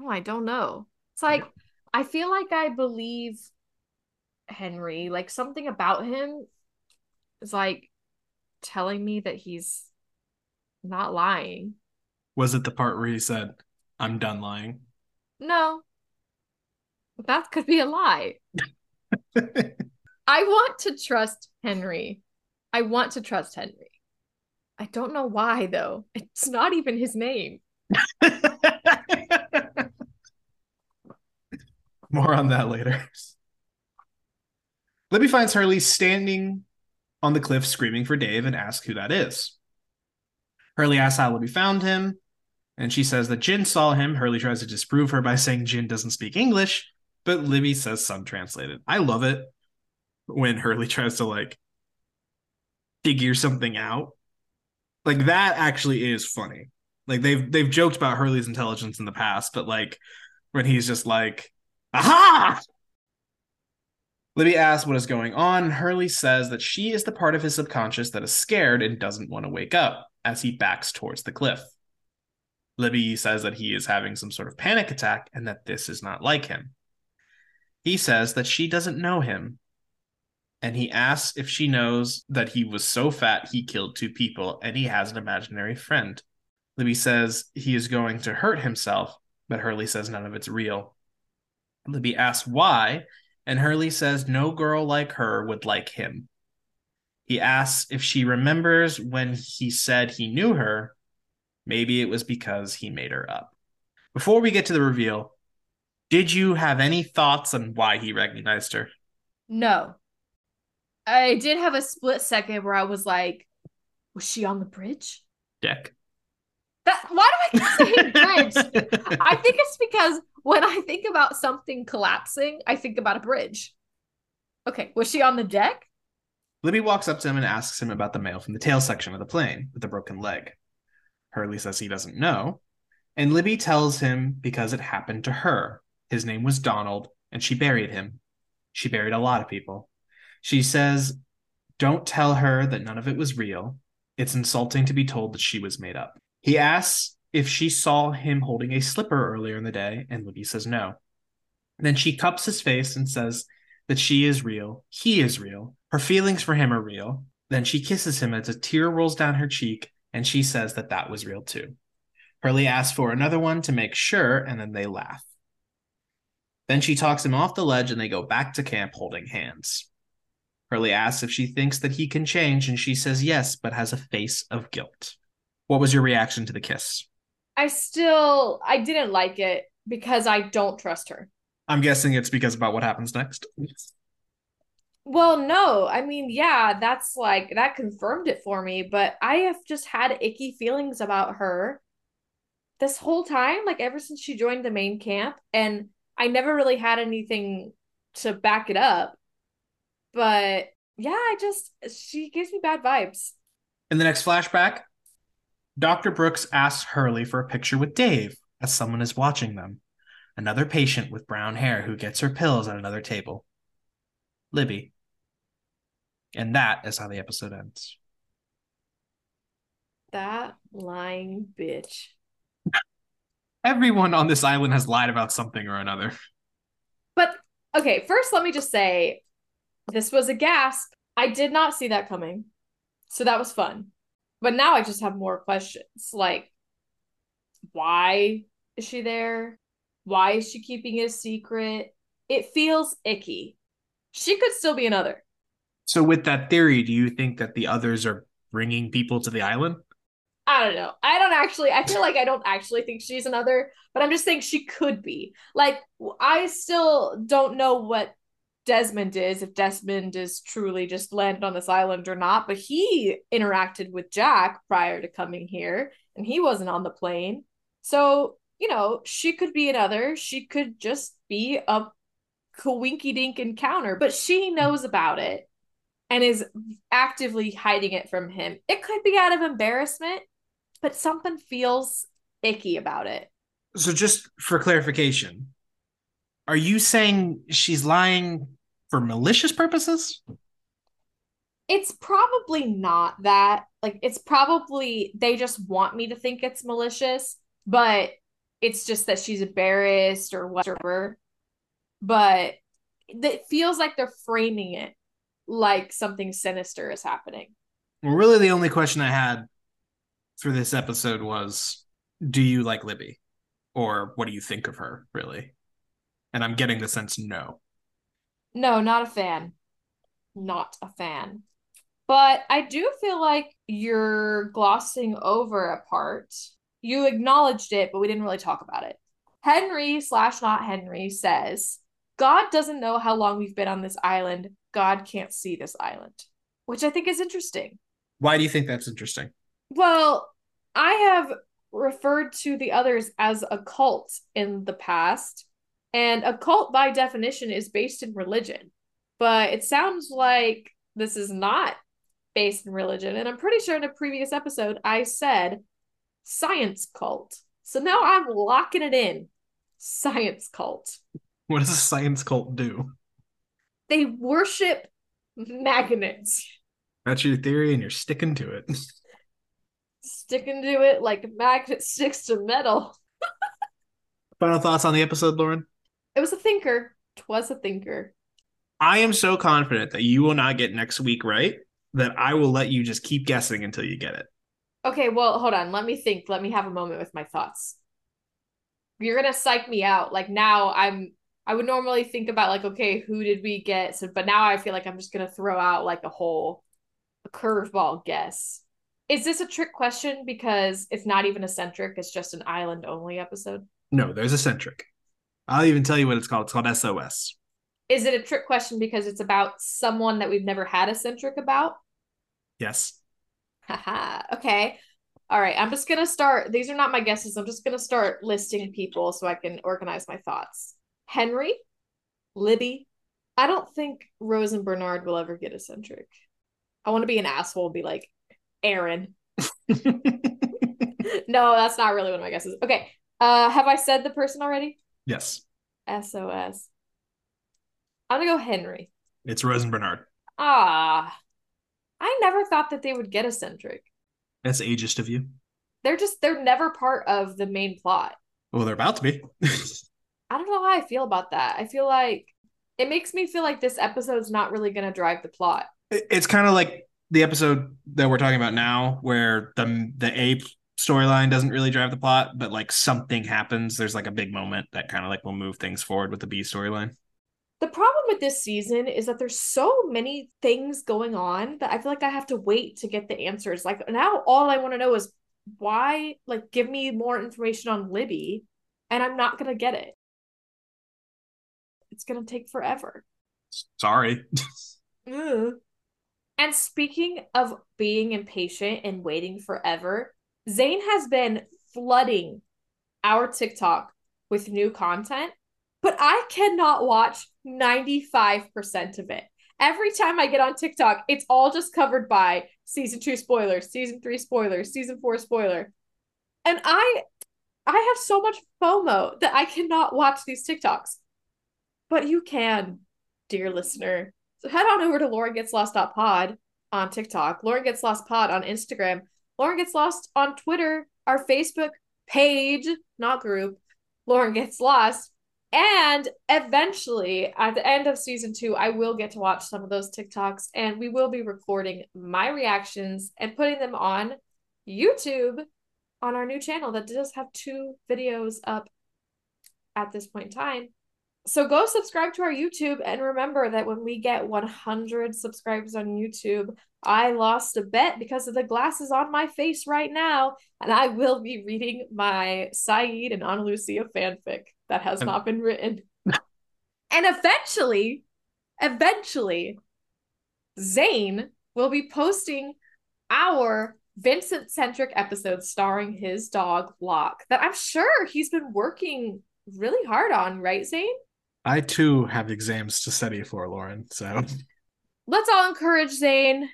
Oh, I don't know. It's like okay. I feel like I believe Henry. Like something about him is like telling me that he's not lying. Was it the part where he said, "I'm done lying"? No, that could be a lie. I want to trust Henry. I want to trust Henry. I don't know why though. It's not even his name. More on that later. Libby finds Hurley standing on the cliff screaming for Dave and asks who that is. Hurley asks how Libby found him, and she says that Jin saw him. Hurley tries to disprove her by saying Jin doesn't speak English, but Libby says some translated. I love it when Hurley tries to like figure something out. Like that actually is funny. Like they've they've joked about Hurley's intelligence in the past, but like when he's just like, aha! Libby asks what is going on. Hurley says that she is the part of his subconscious that is scared and doesn't want to wake up as he backs towards the cliff. Libby says that he is having some sort of panic attack and that this is not like him. He says that she doesn't know him. And he asks if she knows that he was so fat he killed two people and he has an imaginary friend. Libby says he is going to hurt himself, but Hurley says none of it's real. Libby asks why, and Hurley says no girl like her would like him. He asks if she remembers when he said he knew her. Maybe it was because he made her up. Before we get to the reveal, did you have any thoughts on why he recognized her? No. I did have a split second where I was like, was she on the bridge? Deck. That, why do I keep saying bridge? I think it's because when I think about something collapsing, I think about a bridge. Okay, was she on the deck? Libby walks up to him and asks him about the male from the tail section of the plane with the broken leg. Hurley says he doesn't know, and Libby tells him because it happened to her. His name was Donald, and she buried him. She buried a lot of people. She says, Don't tell her that none of it was real. It's insulting to be told that she was made up. He asks if she saw him holding a slipper earlier in the day, and Libby says no. Then she cups his face and says that she is real, he is real, her feelings for him are real. Then she kisses him as a tear rolls down her cheek, and she says that that was real too. Hurley asks for another one to make sure, and then they laugh. Then she talks him off the ledge, and they go back to camp holding hands. Hurley asks if she thinks that he can change, and she says yes, but has a face of guilt. What was your reaction to the kiss? I still I didn't like it because I don't trust her. I'm guessing it's because about what happens next. Well, no. I mean, yeah, that's like that confirmed it for me, but I have just had icky feelings about her this whole time, like ever since she joined the main camp, and I never really had anything to back it up. But yeah, I just she gives me bad vibes. In the next flashback, Dr. Brooks asks Hurley for a picture with Dave as someone is watching them. Another patient with brown hair who gets her pills at another table. Libby. And that is how the episode ends. That lying bitch. Everyone on this island has lied about something or another. But okay, first let me just say this was a gasp. I did not see that coming. So that was fun. But now I just have more questions. Like, why is she there? Why is she keeping it a secret? It feels icky. She could still be another. So, with that theory, do you think that the others are bringing people to the island? I don't know. I don't actually, I feel like I don't actually think she's another, but I'm just saying she could be. Like, I still don't know what Desmond is, if Desmond is truly just landed on this island or not, but he interacted with Jack prior to coming here and he wasn't on the plane. So, you know, she could be another. She could just be a coinky dink encounter, but she knows about it and is actively hiding it from him. It could be out of embarrassment, but something feels icky about it. So, just for clarification, are you saying she's lying for malicious purposes? It's probably not that. Like, it's probably they just want me to think it's malicious, but it's just that she's embarrassed or whatever. But it feels like they're framing it like something sinister is happening. Well, really, the only question I had for this episode was Do you like Libby? Or what do you think of her, really? And I'm getting the sense no. No, not a fan. Not a fan. But I do feel like you're glossing over a part. You acknowledged it, but we didn't really talk about it. Henry slash not Henry says, God doesn't know how long we've been on this island. God can't see this island, which I think is interesting. Why do you think that's interesting? Well, I have referred to the others as a cult in the past, and a cult, by definition, is based in religion. But it sounds like this is not based in religion. And I'm pretty sure in a previous episode, I said science cult. So now I'm locking it in science cult. What does a science cult do? They worship magnets. That's your theory, and you're sticking to it. Sticking to it like a magnet sticks to metal. Final thoughts on the episode, Lauren? It was a thinker. Twas a thinker. I am so confident that you will not get next week right that I will let you just keep guessing until you get it. Okay, well, hold on. Let me think. Let me have a moment with my thoughts. You're gonna psych me out. Like now I'm I would normally think about like, okay, who did we get? So but now I feel like I'm just gonna throw out like a whole a curveball guess. Is this a trick question because it's not even a centric, it's just an island only episode? No, there's a centric. I'll even tell you what it's called. It's called SOS. Is it a trick question because it's about someone that we've never had a centric about? Yes. Haha. okay. All right. I'm just gonna start. These are not my guesses. I'm just gonna start listing people so I can organize my thoughts. Henry, Libby. I don't think Rose and Bernard will ever get a centric. I want to be an asshole and be like, Aaron. no, that's not really one of my guesses. Okay. Uh have I said the person already? Yes, SOS. I'm gonna go Henry. it's Rose and Bernard. Ah. I never thought that they would get eccentric. That's ageist of you. They're just they're never part of the main plot. Well, they're about to be. I don't know how I feel about that. I feel like it makes me feel like this episode's not really gonna drive the plot. It's kind of like the episode that we're talking about now, where the the ape storyline doesn't really drive the plot, but like something happens. There's like a big moment that kind of like will move things forward with the B storyline. The problem with this season is that there's so many things going on that I feel like I have to wait to get the answers. Like now all I want to know is why like give me more information on Libby and I'm not going to get it. It's going to take forever. Sorry. And speaking of being impatient and waiting forever, Zane has been flooding our TikTok with new content, but I cannot watch 95% of it. Every time I get on TikTok, it's all just covered by season 2 spoilers, season 3 spoilers, season 4 spoiler. And I I have so much FOMO that I cannot watch these TikToks. But you can, dear listener. So head on over to Lauren Gets Lost Pod on TikTok, Lauren Gets Lost Pod on Instagram, Lauren Gets Lost on Twitter, our Facebook page, not group, Lauren Gets Lost. And eventually, at the end of season two, I will get to watch some of those TikToks and we will be recording my reactions and putting them on YouTube on our new channel that does have two videos up at this point in time. So go subscribe to our YouTube and remember that when we get 100 subscribers on YouTube, I lost a bet because of the glasses on my face right now, and I will be reading my Sayid and Ana Lucia fanfic that has not been written. and eventually, eventually, Zane will be posting our Vincent centric episode starring his dog Locke that I'm sure he's been working really hard on, right, Zane? I too have exams to study for, Lauren. So let's all encourage Zane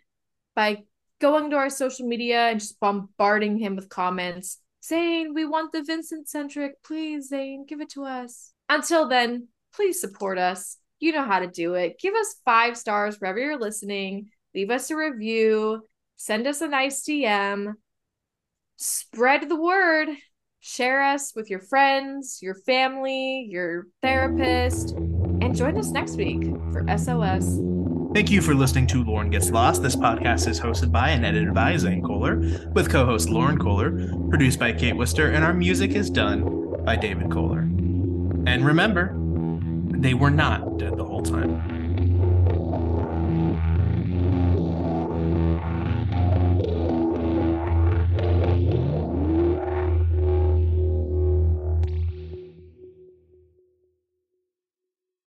by going to our social media and just bombarding him with comments. Zane, we want the Vincent centric. Please, Zane, give it to us. Until then, please support us. You know how to do it. Give us five stars wherever you're listening. Leave us a review. Send us a nice DM. Spread the word. Share us with your friends, your family, your therapist, and join us next week for SOS. Thank you for listening to Lauren Gets Lost. This podcast is hosted by and edited by Zane Kohler, with co host Lauren Kohler, produced by Kate Wister, and our music is done by David Kohler. And remember, they were not dead the whole time.